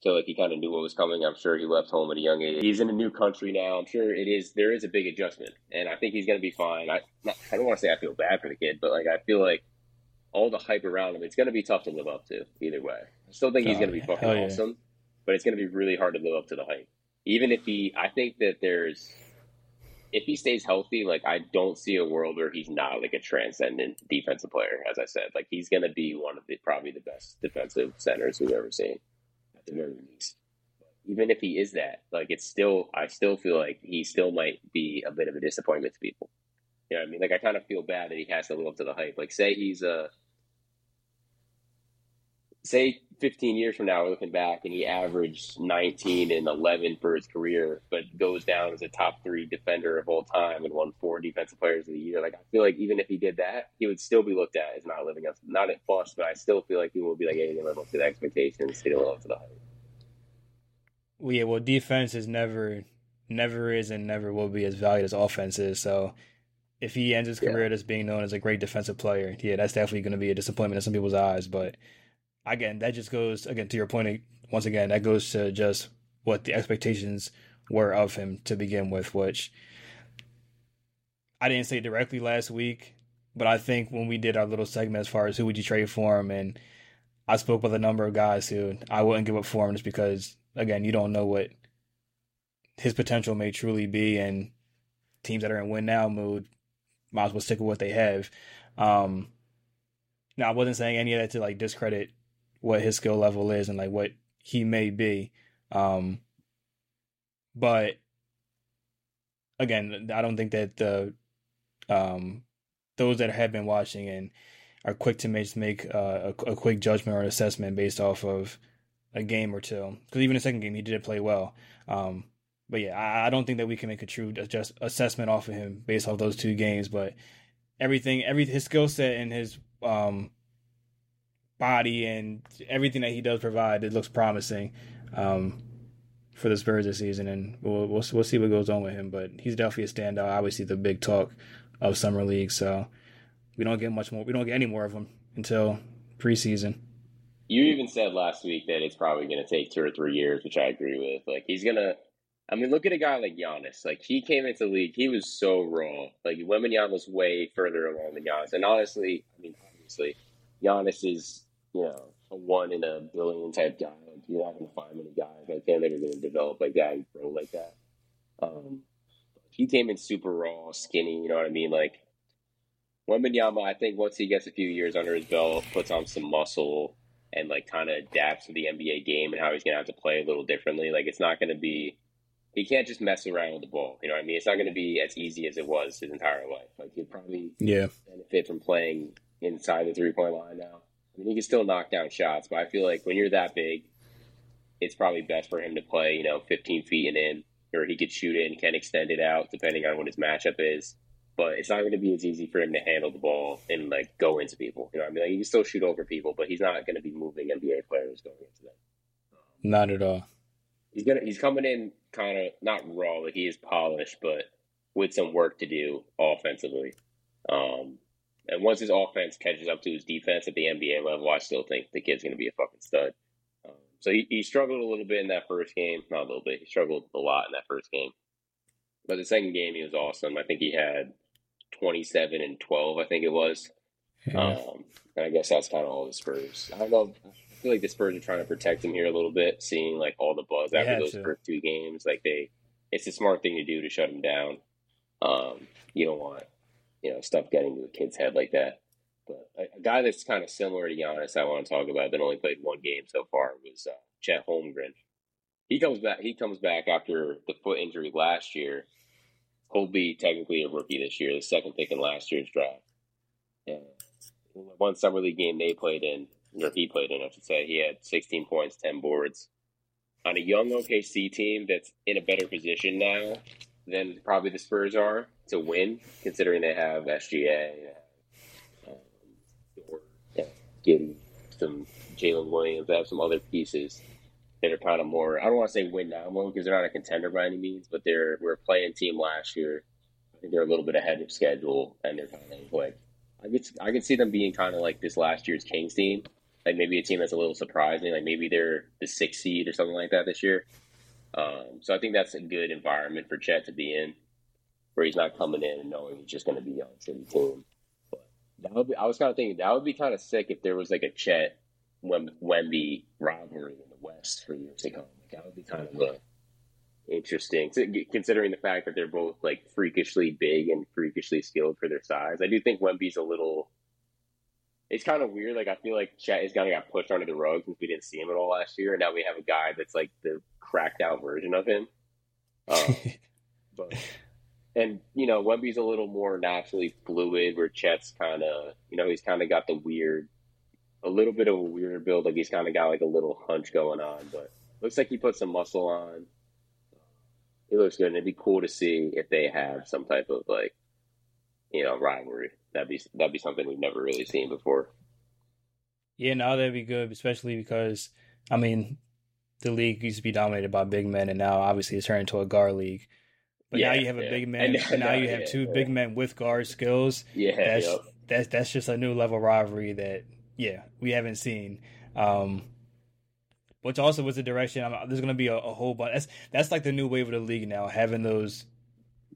So like he kind of knew what was coming. I'm sure he left home at a young age. He's in a new country now. I'm sure it is there is a big adjustment, and I think he's going to be fine. I not, I don't want to say I feel bad for the kid, but like I feel like all the hype around him, it's going to be tough to live up to either way. I still think he's going to be oh, fucking yeah. awesome, but it's going to be really hard to live up to the hype. Even if he, I think that there's, if he stays healthy, like I don't see a world where he's not like a transcendent defensive player. As I said, like he's going to be one of the probably the best defensive centers we've ever seen at the very least. Even if he is that, like it's still, I still feel like he still might be a bit of a disappointment to people. You know what I mean? Like I kind of feel bad that he has to live up to the hype. Like say he's a, say 15 years from now, we're looking back and he averaged 19 and 11 for his career, but goes down as a top three defender of all time and won four defensive players of the year. Like, I feel like even if he did that, he would still be looked at as not living up, not at bust, but I still feel like he will be like, hey, he didn't live up to the expectations. He didn't live up to the hype.
Well, yeah, well, defense is never, never is and never will be as valued as offense is. So if he ends his career yeah. as being known as a great defensive player, yeah, that's definitely going to be a disappointment in some people's eyes. But again, that just goes again to your point. Once again, that goes to just what the expectations were of him to begin with, which I didn't say directly last week, but I think when we did our little segment as far as who would you trade for him, and I spoke with a number of guys who I wouldn't give up for him just because again, you don't know what his potential may truly be, and teams that are in win now mood might as well stick with what they have. Um, now, I wasn't saying any of that to like discredit what his skill level is and like what he may be. Um, but again, I don't think that the um, those that have been watching and are quick to make make uh, a, a, quick judgment or assessment based off of a game or two. Because even the second game, he did play well. Um, but yeah, I, I, don't think that we can make a true just assessment off of him based off those two games. But everything, every his skill set and his um, body and everything that he does provide, it looks promising um, for the Spurs this season. And we'll, we'll we'll see what goes on with him. But he's definitely a standout. Obviously, the big talk of summer league. So we don't get much more. We don't get any more of him until preseason
you even said last week that it's probably going to take two or three years, which I agree with. Like he's gonna. I mean, look at a guy like Giannis. Like he came into the league, he was so raw. Like Wembanyama was way further along than Giannis. And honestly, I mean, obviously, Giannis is you know a one in a billion type guy. Like you're not going to find many guys like him that are going to develop like that and grow like that. Um, he came in super raw, skinny. You know what I mean? Like Wembanyama, I think once he gets a few years under his belt, puts on some muscle and like kind of adapts to the NBA game and how he's going to have to play a little differently. Like it's not going to be, he can't just mess around with the ball. You know what I mean? It's not going to be as easy as it was his entire life. Like he'd probably
yeah
benefit from playing inside the three point line now. I mean, he can still knock down shots, but I feel like when you're that big, it's probably best for him to play, you know, 15 feet and in, or he could shoot in, can extend it out depending on what his matchup is but it's not going to be as easy for him to handle the ball and like go into people. You know, I mean, like, he can still shoot over people, but he's not going to be moving NBA players going into them.
Not at all.
He's gonna he's coming in kind of not raw, like he is polished, but with some work to do offensively. Um, and once his offense catches up to his defense at the NBA level, I still think the kid's going to be a fucking stud. Um, so he, he struggled a little bit in that first game, not a little bit. He struggled a lot in that first game, but the second game he was awesome. I think he had 27 and 12, I think it was. Yeah. Um, and I guess that's kind of all the Spurs. I don't know. I feel like the Spurs are trying to protect him here a little bit, seeing like all the buzz after those to. first two games. Like they it's a smart thing to do to shut him down. Um, you don't want you know stuff getting to a kid's head like that. But a, a guy that's kind of similar to Giannis, I want to talk about that only played one game so far was uh, Chet Holmgren. He comes back. He comes back after the foot injury last year. He'll be technically a rookie this year, the second pick in last year's draft. And one summer league game they played in, or he played in, I should say, he had 16 points, 10 boards. On a young OKC team that's in a better position now than probably the Spurs are to win, considering they have SGA, um, or yeah, Giddey, some Jalen Williams, they have some other pieces that are kind of more. I don't want to say win now because they're not a contender by any means, but they're we're a play-in team last year. They're a little bit ahead of schedule, and they're kind of like I could I could see them being kind of like this last year's Kings team, like maybe a team that's a little surprising, like maybe they're the sixth seed or something like that this year. Um, so I think that's a good environment for Chet to be in, where he's not coming in and knowing he's just going to be on city team. But that would be, I was kind of thinking that would be kind of sick if there was like a Chet Wemby rivalry in the West for years to come. Like, that would be kind of a interesting, considering the fact that they're both like freakishly big and freakishly skilled for their size. I do think Wemby's a little. It's kind of weird. Like I feel like Chet is kind of got pushed under the rug since we didn't see him at all last year, and now we have a guy that's like the cracked out version of him. [LAUGHS] Um, but and you know Wemby's a little more naturally fluid, where Chet's kind of you know he's kind of got the weird, a little bit of a weird build. Like he's kind of got like a little hunch going on, but looks like he put some muscle on it looks good. And it'd be cool to see if they have some type of like, you know, rivalry. That'd be that'd be something we've never really seen before.
Yeah, no, that'd be good, especially because I mean, the league used to be dominated by big men, and now obviously it's turned into a guard league. But yeah, now you have a yeah. big [LAUGHS] man, and, and now you have yeah, two big men with guard skills.
Yeah,
that's
yep.
that's that's just a new level rivalry that yeah we haven't seen. Um, which also was the direction. I'm, there's going to be a, a, whole bunch. That's that's like the new wave of the league now, having those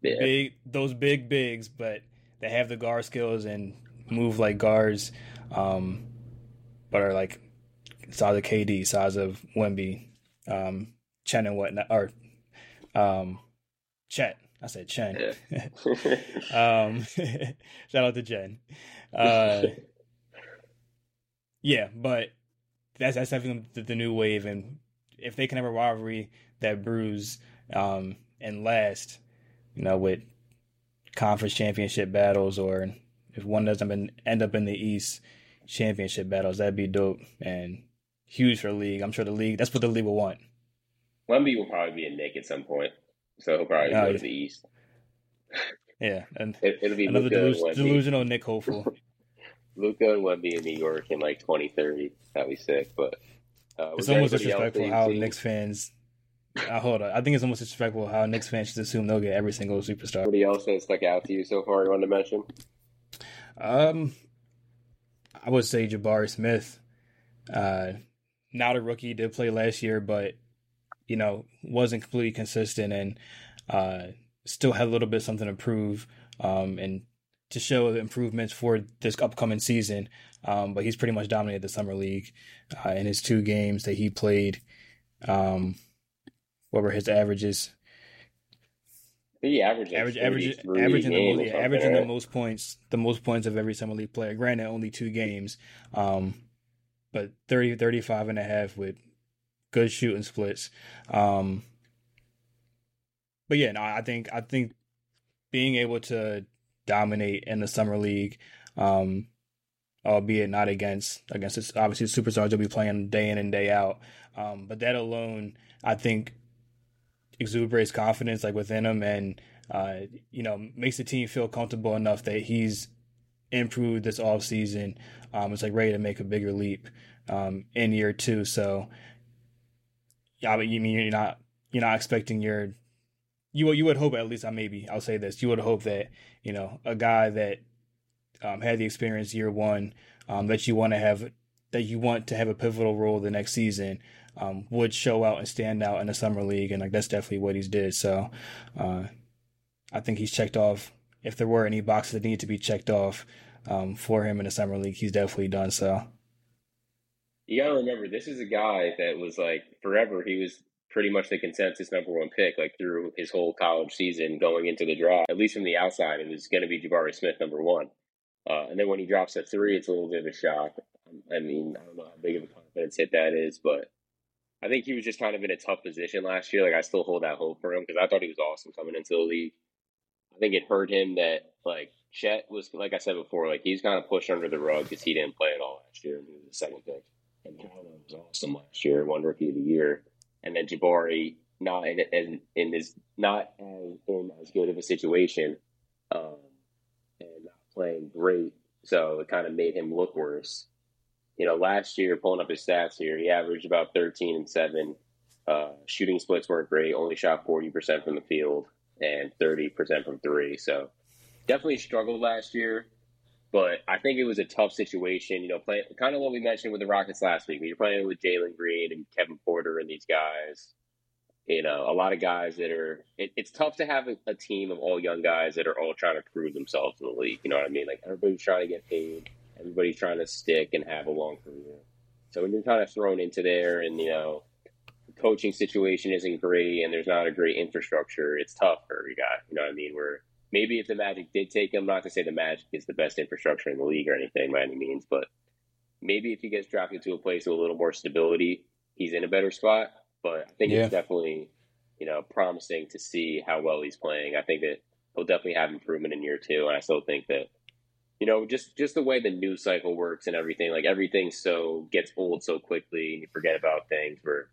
big those big bigs, but they have the guard skills and move like guards, um, but are like size of KD, size of Wemby, um, Chen and whatnot, or um, Chet. I said Chen. Yeah. [LAUGHS] um, [LAUGHS] shout out to Jen. Uh, [LAUGHS] yeah, but that's that's definitely the, the, new wave, and if they can have a rivalry that brews um, and last, you know, with conference championship battles, or if one doesn't end up in the East championship battles, that'd be dope and huge for the league. I'm sure the league that's what the league will want.
Wemby will probably be a Knick at some point, so he'll probably oh, go yeah. to the East.
Yeah, and [LAUGHS]
it, will be
another delus- delusional Knick hopeful. [LAUGHS]
Luka and Wemby in New York in like 2030. That'd be sick. But
uh, it's almost disrespectful how team? Knicks fans. Uh, hold on, I think it's almost disrespectful how Knicks fans just assume they'll get every single superstar.
Anybody else that stuck out to you so far? You want to mention?
Um, I would say Jabari Smith. Uh, not a rookie, did play last year, but you know wasn't completely consistent and uh, still had a little bit something to prove. Um, and to show the improvements for this upcoming season. Um, but he's pretty much dominated the summer league uh, in his two games that he played. Um, what were his averages?
He averaged average,
average, averaging the most, averaging the most points, the most points of every summer league player. Granted, only two games, um, but 30, 35 and a half with good shooting splits. Um, but yeah, no, I think I think being able to dominate in the summer league, um, albeit not against against obviously the superstars will be playing day in and day out. Um, but that alone, I think, exuberates confidence like within him, and uh, you know makes the team feel comfortable enough that he's improved this off season. Um, it's like ready to make a bigger leap um, in year two. So, yeah, but you mean you're not you're not expecting your you you would hope at least I maybe I'll say this you would hope that you know a guy that um, had the experience year one um, that you want to have that you want to have a pivotal role the next season um, would show out and stand out in the summer league and like that's definitely what he's did so uh, I think he's checked off if there were any boxes that need to be checked off um, for him in the summer league he's definitely done so
you gotta remember this is a guy that was like forever he was pretty much the consensus number one pick, like through his whole college season going into the draft. At least from the outside, it was going to be Jabari Smith number one. Uh, and then when he drops at three, it's a little bit of a shock. I mean, I don't know how big of a confidence hit that is, but I think he was just kind of in a tough position last year. Like I still hold that hope for him because I thought he was awesome coming into the league. I think it hurt him that like Chet was, like I said before, like he's kind of pushed under the rug because he didn't play at all last year. And he was the second pick, and Paolo was awesome last year, one rookie of the year, and then Jabari not in in, in his not as in as good of a situation, um, and not playing great, so it kind of made him look worse. You know, last year pulling up his stats here, he averaged about thirteen and seven. Uh, shooting splits weren't great. Only shot forty percent from the field and thirty percent from three. So definitely struggled last year, but I think it was a tough situation. You know, play, kind of what we mentioned with the Rockets last week. You're playing with Jalen Green and Kevin Porter and these guys, you know, a lot of guys that are. It, it's tough to have a, a, team of all young guys that are all trying to prove themselves in the league. You know what I mean? Like everybody's trying to get paid, everybody's trying to stick and have a long career. So when you're kind of thrown into there, and you know, the coaching situation isn't great, and there's not a great infrastructure, it's tough for every guy. You know what I mean? Where maybe if the Magic did take him, not to say the Magic is the best infrastructure in the league or anything by any means, but maybe if he gets drafted to a place with a little more stability, he's in a better spot. But I think yeah. it's definitely, you know, promising to see how well he's playing. I think that he'll definitely have improvement in year two, and I still think that, you know, just just the way the news cycle works and everything, like everything so gets old so quickly, and you forget about things. Where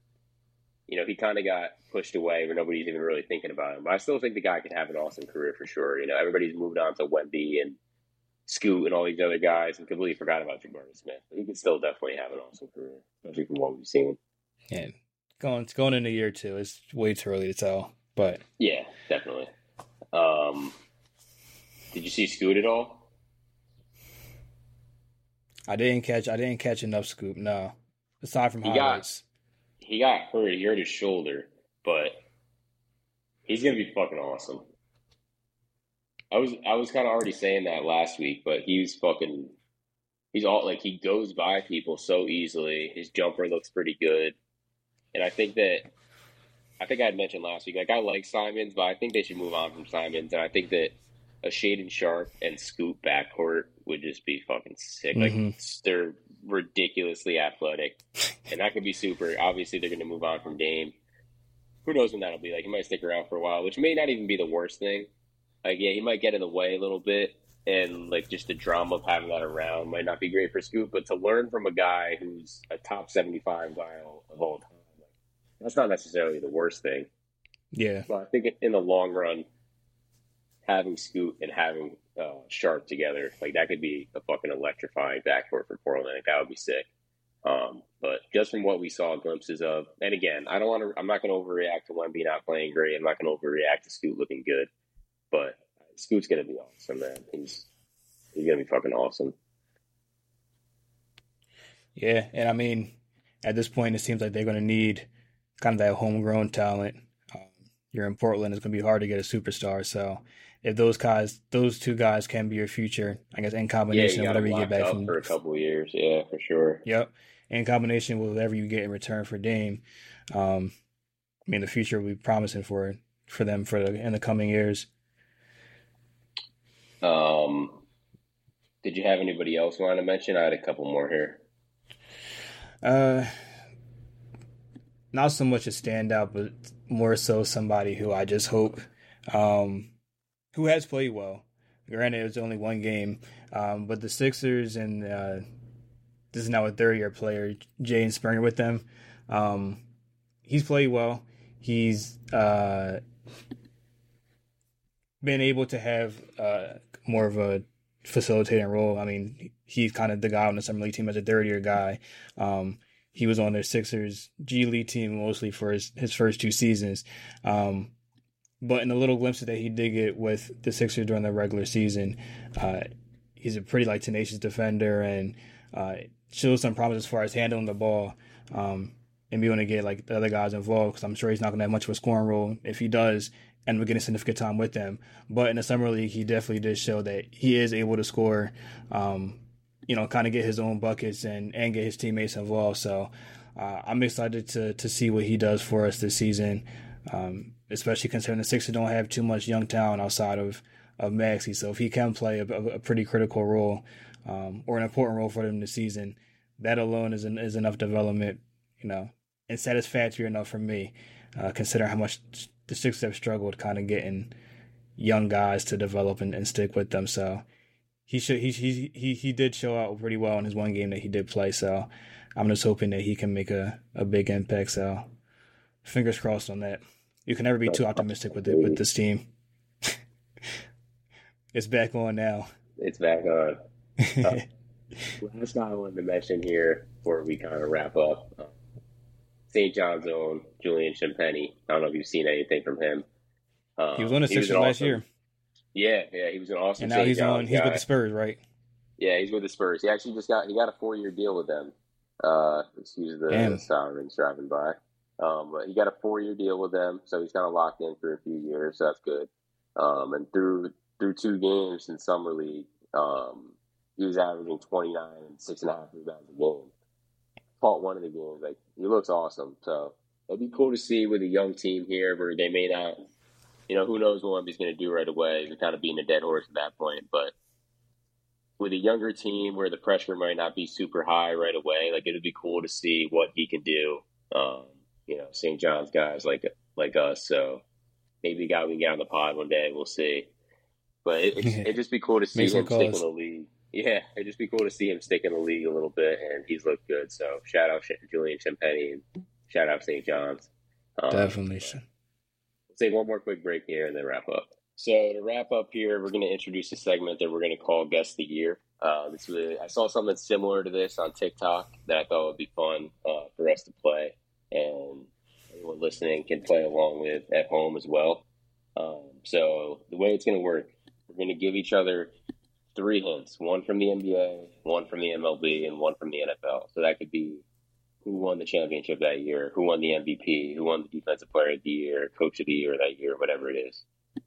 you know, he kind of got pushed away where nobody's even really thinking about him. But I still think the guy could have an awesome career for sure. You know, everybody's moved on to Wemby and Scoot and all these other guys and completely forgot about Jabari Smith. But he could still definitely have an awesome career, especially from what we've seen.
Yeah, going it's going into year two. It's way too early to tell, but
yeah, definitely. Um, did you see Scoot at all?
I didn't catch. I didn't catch enough Scoot. No, aside from he highlights.
Got, he got hurt. He hurt his shoulder, but he's gonna be fucking awesome. I was I was kind of already saying that last week, but he's fucking. He's all like he goes by people so easily. His jumper looks pretty good, and I think that I think I had mentioned last week. Like I like Simons, but I think they should move on from Simons, and I think that a Shaedon Sharpe and Scoot backcourt would just be fucking sick. Mm-hmm. Like they're ridiculously athletic, and that could be super. Obviously, they're going to move on from Dame. Who knows when that'll be? Like he might stick around for a while, which may not even be the worst thing. Like yeah, he might get in the way a little bit, and like just the drama of having that around might not be great for Scoot. But to learn from a guy who's a top seventy-five guy of all time, like, that's not necessarily the worst thing.
Yeah,
but I think in the long run, having Scoot and having uh, Sharpe together, like that could be a fucking electrifying backcourt for Portland. Like, that would be sick. Um, but just from what we saw glimpses of, and again, I don't want to. I'm not going to overreact to Wemby not playing great. I'm not going to overreact to Scoot looking good. But Scoot's going to be awesome, man. He's he's going to be fucking awesome.
Yeah, and I mean, at this point, it seems like they're going to need kind of that homegrown talent. Um, you're in Portland; it's going to be hard to get a superstar. So if those guys, those two guys can be your future, I guess in combination,
yeah,
whatever you get back from
for a couple years, yeah, for sure.
Yep, in combination with whatever you get in return for Dame, um, I mean the future will be promising for for them for the, in the coming years.
Um, did you have anybody else you want to mention? I had a couple more here.
Uh, not so much a standout, but more so somebody who I just hope um who has played well. Granted, it was only one game, um, but the Sixers and uh, this is now a third year player, Jaden Springer, with them. Um, he's played well. He's uh, been able to have uh, more of a facilitating role. I mean, he's kind of the guy on the summer league team as a third year guy. Um, he was on their Sixers G League team mostly for his, his first two seasons. Um, but in the little glimpses that he did get with the Sixers during the regular season, uh, he's a pretty like tenacious defender and uh, shows some promise as far as handling the ball um, and being able to get like the other guys involved. Because I'm sure he's not going to have much of a scoring role if he does, and we're getting significant time with them. But in the summer league, he definitely did show that he is able to score. Um, you know, kind of get his own buckets and and get his teammates involved. So uh, I'm excited to to see what he does for us this season, um, especially considering the Sixers don't have too much young talent outside of of Maxey. So if he can play a, a pretty critical role um, or an important role for them this season, that alone is an, is enough development, you know, and satisfactory enough for me, uh, considering how much the Sixers have struggled kind of getting young guys to develop and, and stick with them. So he should he he he he did show out pretty well in his one game that he did play. So I'm just hoping that he can make a, a big impact. So fingers crossed on that. You can never be too optimistic with it with this team. [LAUGHS] it's back on now.
It's back on. [LAUGHS] Uh, last guy I wanted to mention here before we kind of wrap up. Uh, St. John's own Julian Champagnie. I don't know if you've seen anything from him.
Um, he was on the Sixers last year.
Yeah, yeah, he was an awesome.
And now St. he's
John's
on. He's
guy.
with the Spurs, right?
Yeah, he's with the Spurs. He actually just got he got a four year deal with them. Uh, excuse the, the sirens driving by. Um, but he got a four year deal with them, so he's kind of locked in for a few years. So that's good. Um, and through through two games in summer league, um, he was averaging twenty nine and six and a half rebounds a game. Caught one of the games. Like he looks awesome. So it'd be cool to see with a young team here where they may not, you know, who knows what he's going to do right away. They're kind of being a dead horse at that point, but with a younger team where the pressure might not be super high right away, like it'd be cool to see what he can do. Um, you know, St. John's guys like like us. So maybe guy we can get on the pod one day. We'll see. But it, it's, [LAUGHS] it'd just be cool to see him stick in the league. Yeah, it'd just be cool to see him stick in the league a little bit, and he's looked good. So shout out Julian Champagnie and shout out St. John's. Um,
Definitely.
Let's take one more quick break here and then wrap up. So to wrap up here, we're going to introduce a segment that we're going to call Guest of the Year. Uh, this was, I saw something similar to this on TikTok that I thought would be fun uh, for us to play, and anyone listening can play along with at home as well. Um, so the way it's going to work, we're going to give each other three hints: one from the NBA, one from the MLB, and one from the NFL. So that could be who won the championship that year, who won the MVP, who won the defensive player of the year, coach of the year that year, whatever it is.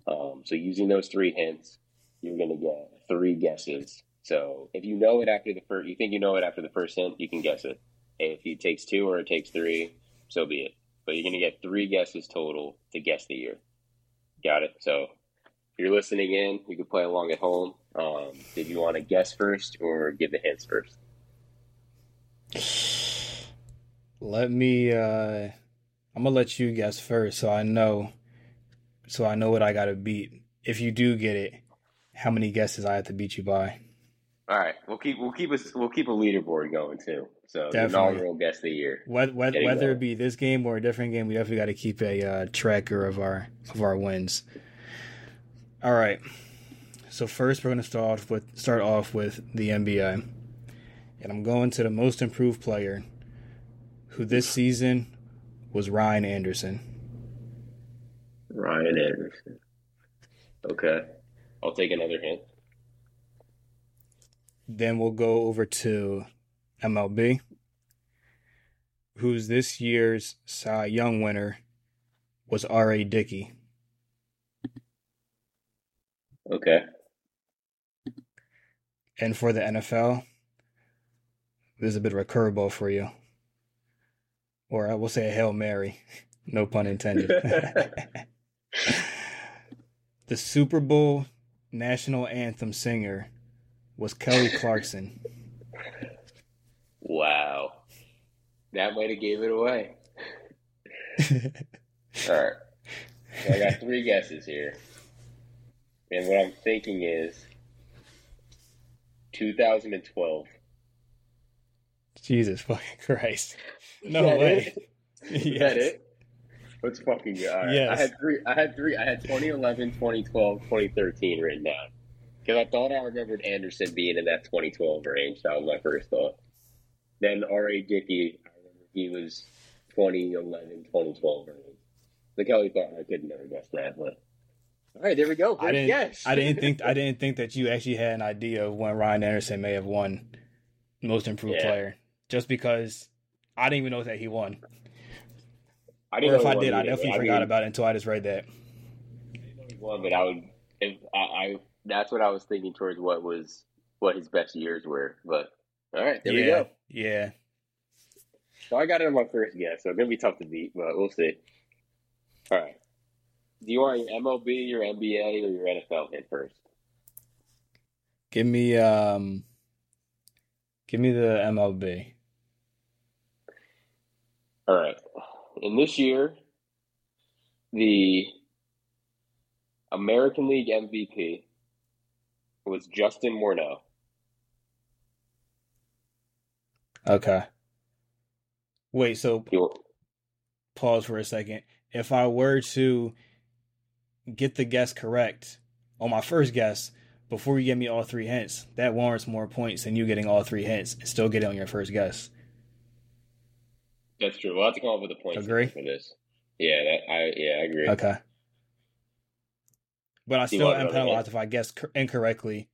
Um, so using those three hints, you're going to get three guesses. So if you know it after the first, you think you know it after the first hint, you can guess it. If it takes two or it takes three, so be it. But you're going to get three guesses total to guess the year. Got it? So if you're listening in, you can play along at home. Um, did you want to guess first or give the hints first?
Let me. uh I'm gonna let you guess first, so I know. So I know what I gotta beat. If you do get it, how many guesses I have to beat you by?
All right, we'll keep we'll keep a we'll keep a leaderboard going too. So the
Definitely.
inaugural guest of the year.
Whether, whether, whether it be this game or a different game, we definitely got to keep a uh, tracker of our of our wins. All right. So first, we're going to start off with start off with the NBA, and I'm going to the most improved player, who this season was Ryan Anderson.
Ryan Anderson. Okay, I'll take another hint.
Then we'll go over to MLB, who's this year's Cy Young winner was R.A. Dickey.
Okay,
And for the NFL, there's a bit of a curveball for you. Or I will say a Hail Mary. No pun intended. [LAUGHS] [LAUGHS] the Super Bowl national anthem singer was Kelly Clarkson.
wow, that might have gave it away. [LAUGHS] All right, so I got three guesses here, and what I'm thinking is 2012.
Jesus fucking Christ.
Is
No way.
it? Is that it? Let's fucking go. Right.
Yes.
I had three. I had three. I had 2011, 2012, 2013 written down because I thought I remembered Anderson being in that 2012 range. That was my first thought. Then R.A. Dickey, I remember he was 2011, 2012 range. The Kelly thought I could never guess that, but all right, there we go.
I didn't
guess.
I didn't think [LAUGHS] I didn't think that you actually had an idea of when Ryan Anderson may have won most improved
Yeah.
player. Just because I didn't even know that he won.
I didn't
if
know
I did, I definitely
but
forgot
mean,
about it until I just read that.
I didn't know he won, but I would. If I, I, that's what I was thinking towards what was what his best years were. But all right, there
yeah,
we go.
yeah.
So I got it on my first guess, so it's gonna be tough to beat, but we'll see. All right. Do you want your MLB, your NBA, or your NFL hit first?
Give me um give me the MLB.
All right. In this year, the American League MVP was Justin Morneau.
Okay. Wait, so pause for a second. If I were to get the guess correct on my first guess before you give me all three hints, that warrants more points than you getting all three hints and still getting on your first guess.
That's true. We'll have to come up with a point
Agree?
for this. Yeah, that, I yeah, I agree.
Okay. But I still am penalized if I guess incorrectly.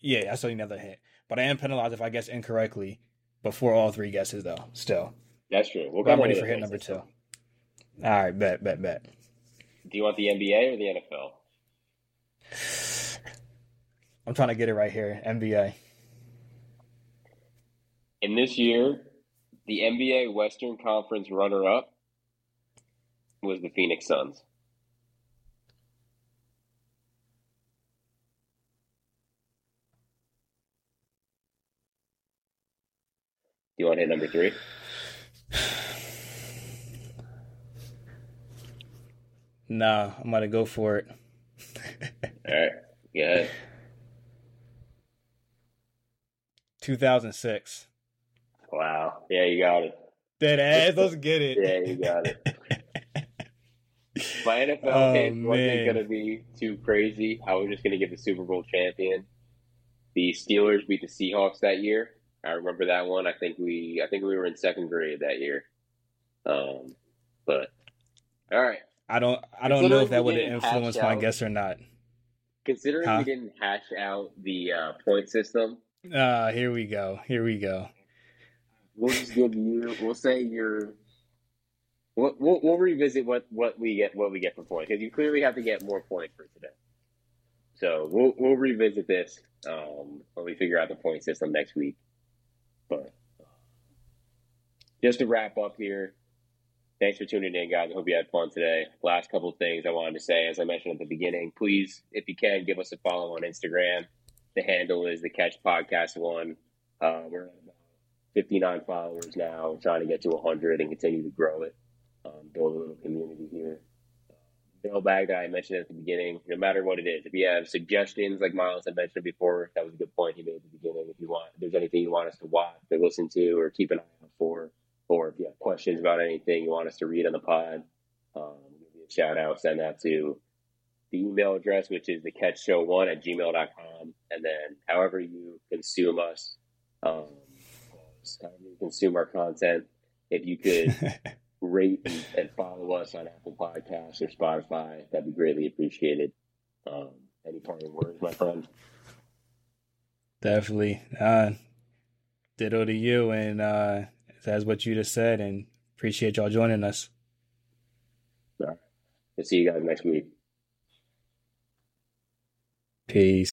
Yeah, I still need another hint. But I am penalized if I guess incorrectly before all three guesses, though. Still.
That's true. We'll
I'm ready for hit number two. All right, bet, bet, bet.
Do you want the NBA or the NFL?
I'm trying to get it right here. NBA.
In this year, the NBA Western Conference runner-up was the Phoenix Suns. You want to hit number three?
Nah, I'm going to go for it.
All right, go ahead.
2006.
Wow. Yeah, you got it.
Dead ass. Let's get it.
Yeah, you got it. My NFL [LAUGHS]
Oh,
wasn't going to be too crazy. I was just going to give the Super Bowl champion. The Steelers beat the Seahawks that year. I remember that one. I think we, I think we were in second grade that year. Um, but all right.
I don't I don't know if that would have influenced my
out-
guess or not.
Considering
Huh?
we didn't hash out the uh, point system,
Uh, here we go. Here we go.
we'll just give you. We'll say you're. We'll, we'll, we'll revisit what, what we get what we get for points because you clearly have to get more points for today. So we'll we'll revisit this um, when we figure out the point system next week. But just to wrap up here, thanks for tuning in, guys. I hope you had fun today. Last couple of things I wanted to say, as I mentioned at the beginning, please, if you can, give us a follow on Instagram. The handle is the Catch Podcast One. Uh, we're at 59 followers now. Trying to get to 100 and continue to grow it. Um, build a little community here. Mailbag that I mentioned at the beginning, no matter what it is. If you have suggestions, like Myles had mentioned before, that was a good point he made at the beginning. If you want, if there's anything you want us to watch, or listen to, or keep an eye out for, or if you have questions about anything you want us to read on the pod, um, shout out, send that to the email address, which is the catch show one at gmail.com. And then however you consume us, um, consume our content, if you could [LAUGHS] rate and, and follow us on Apple Podcasts or Spotify, that'd be greatly appreciated. Um, any parting words, my friend?
Definitely. Uh, ditto to you, and uh, that's what you just said, and appreciate y'all joining us.
We'll see you guys next week.
Peace.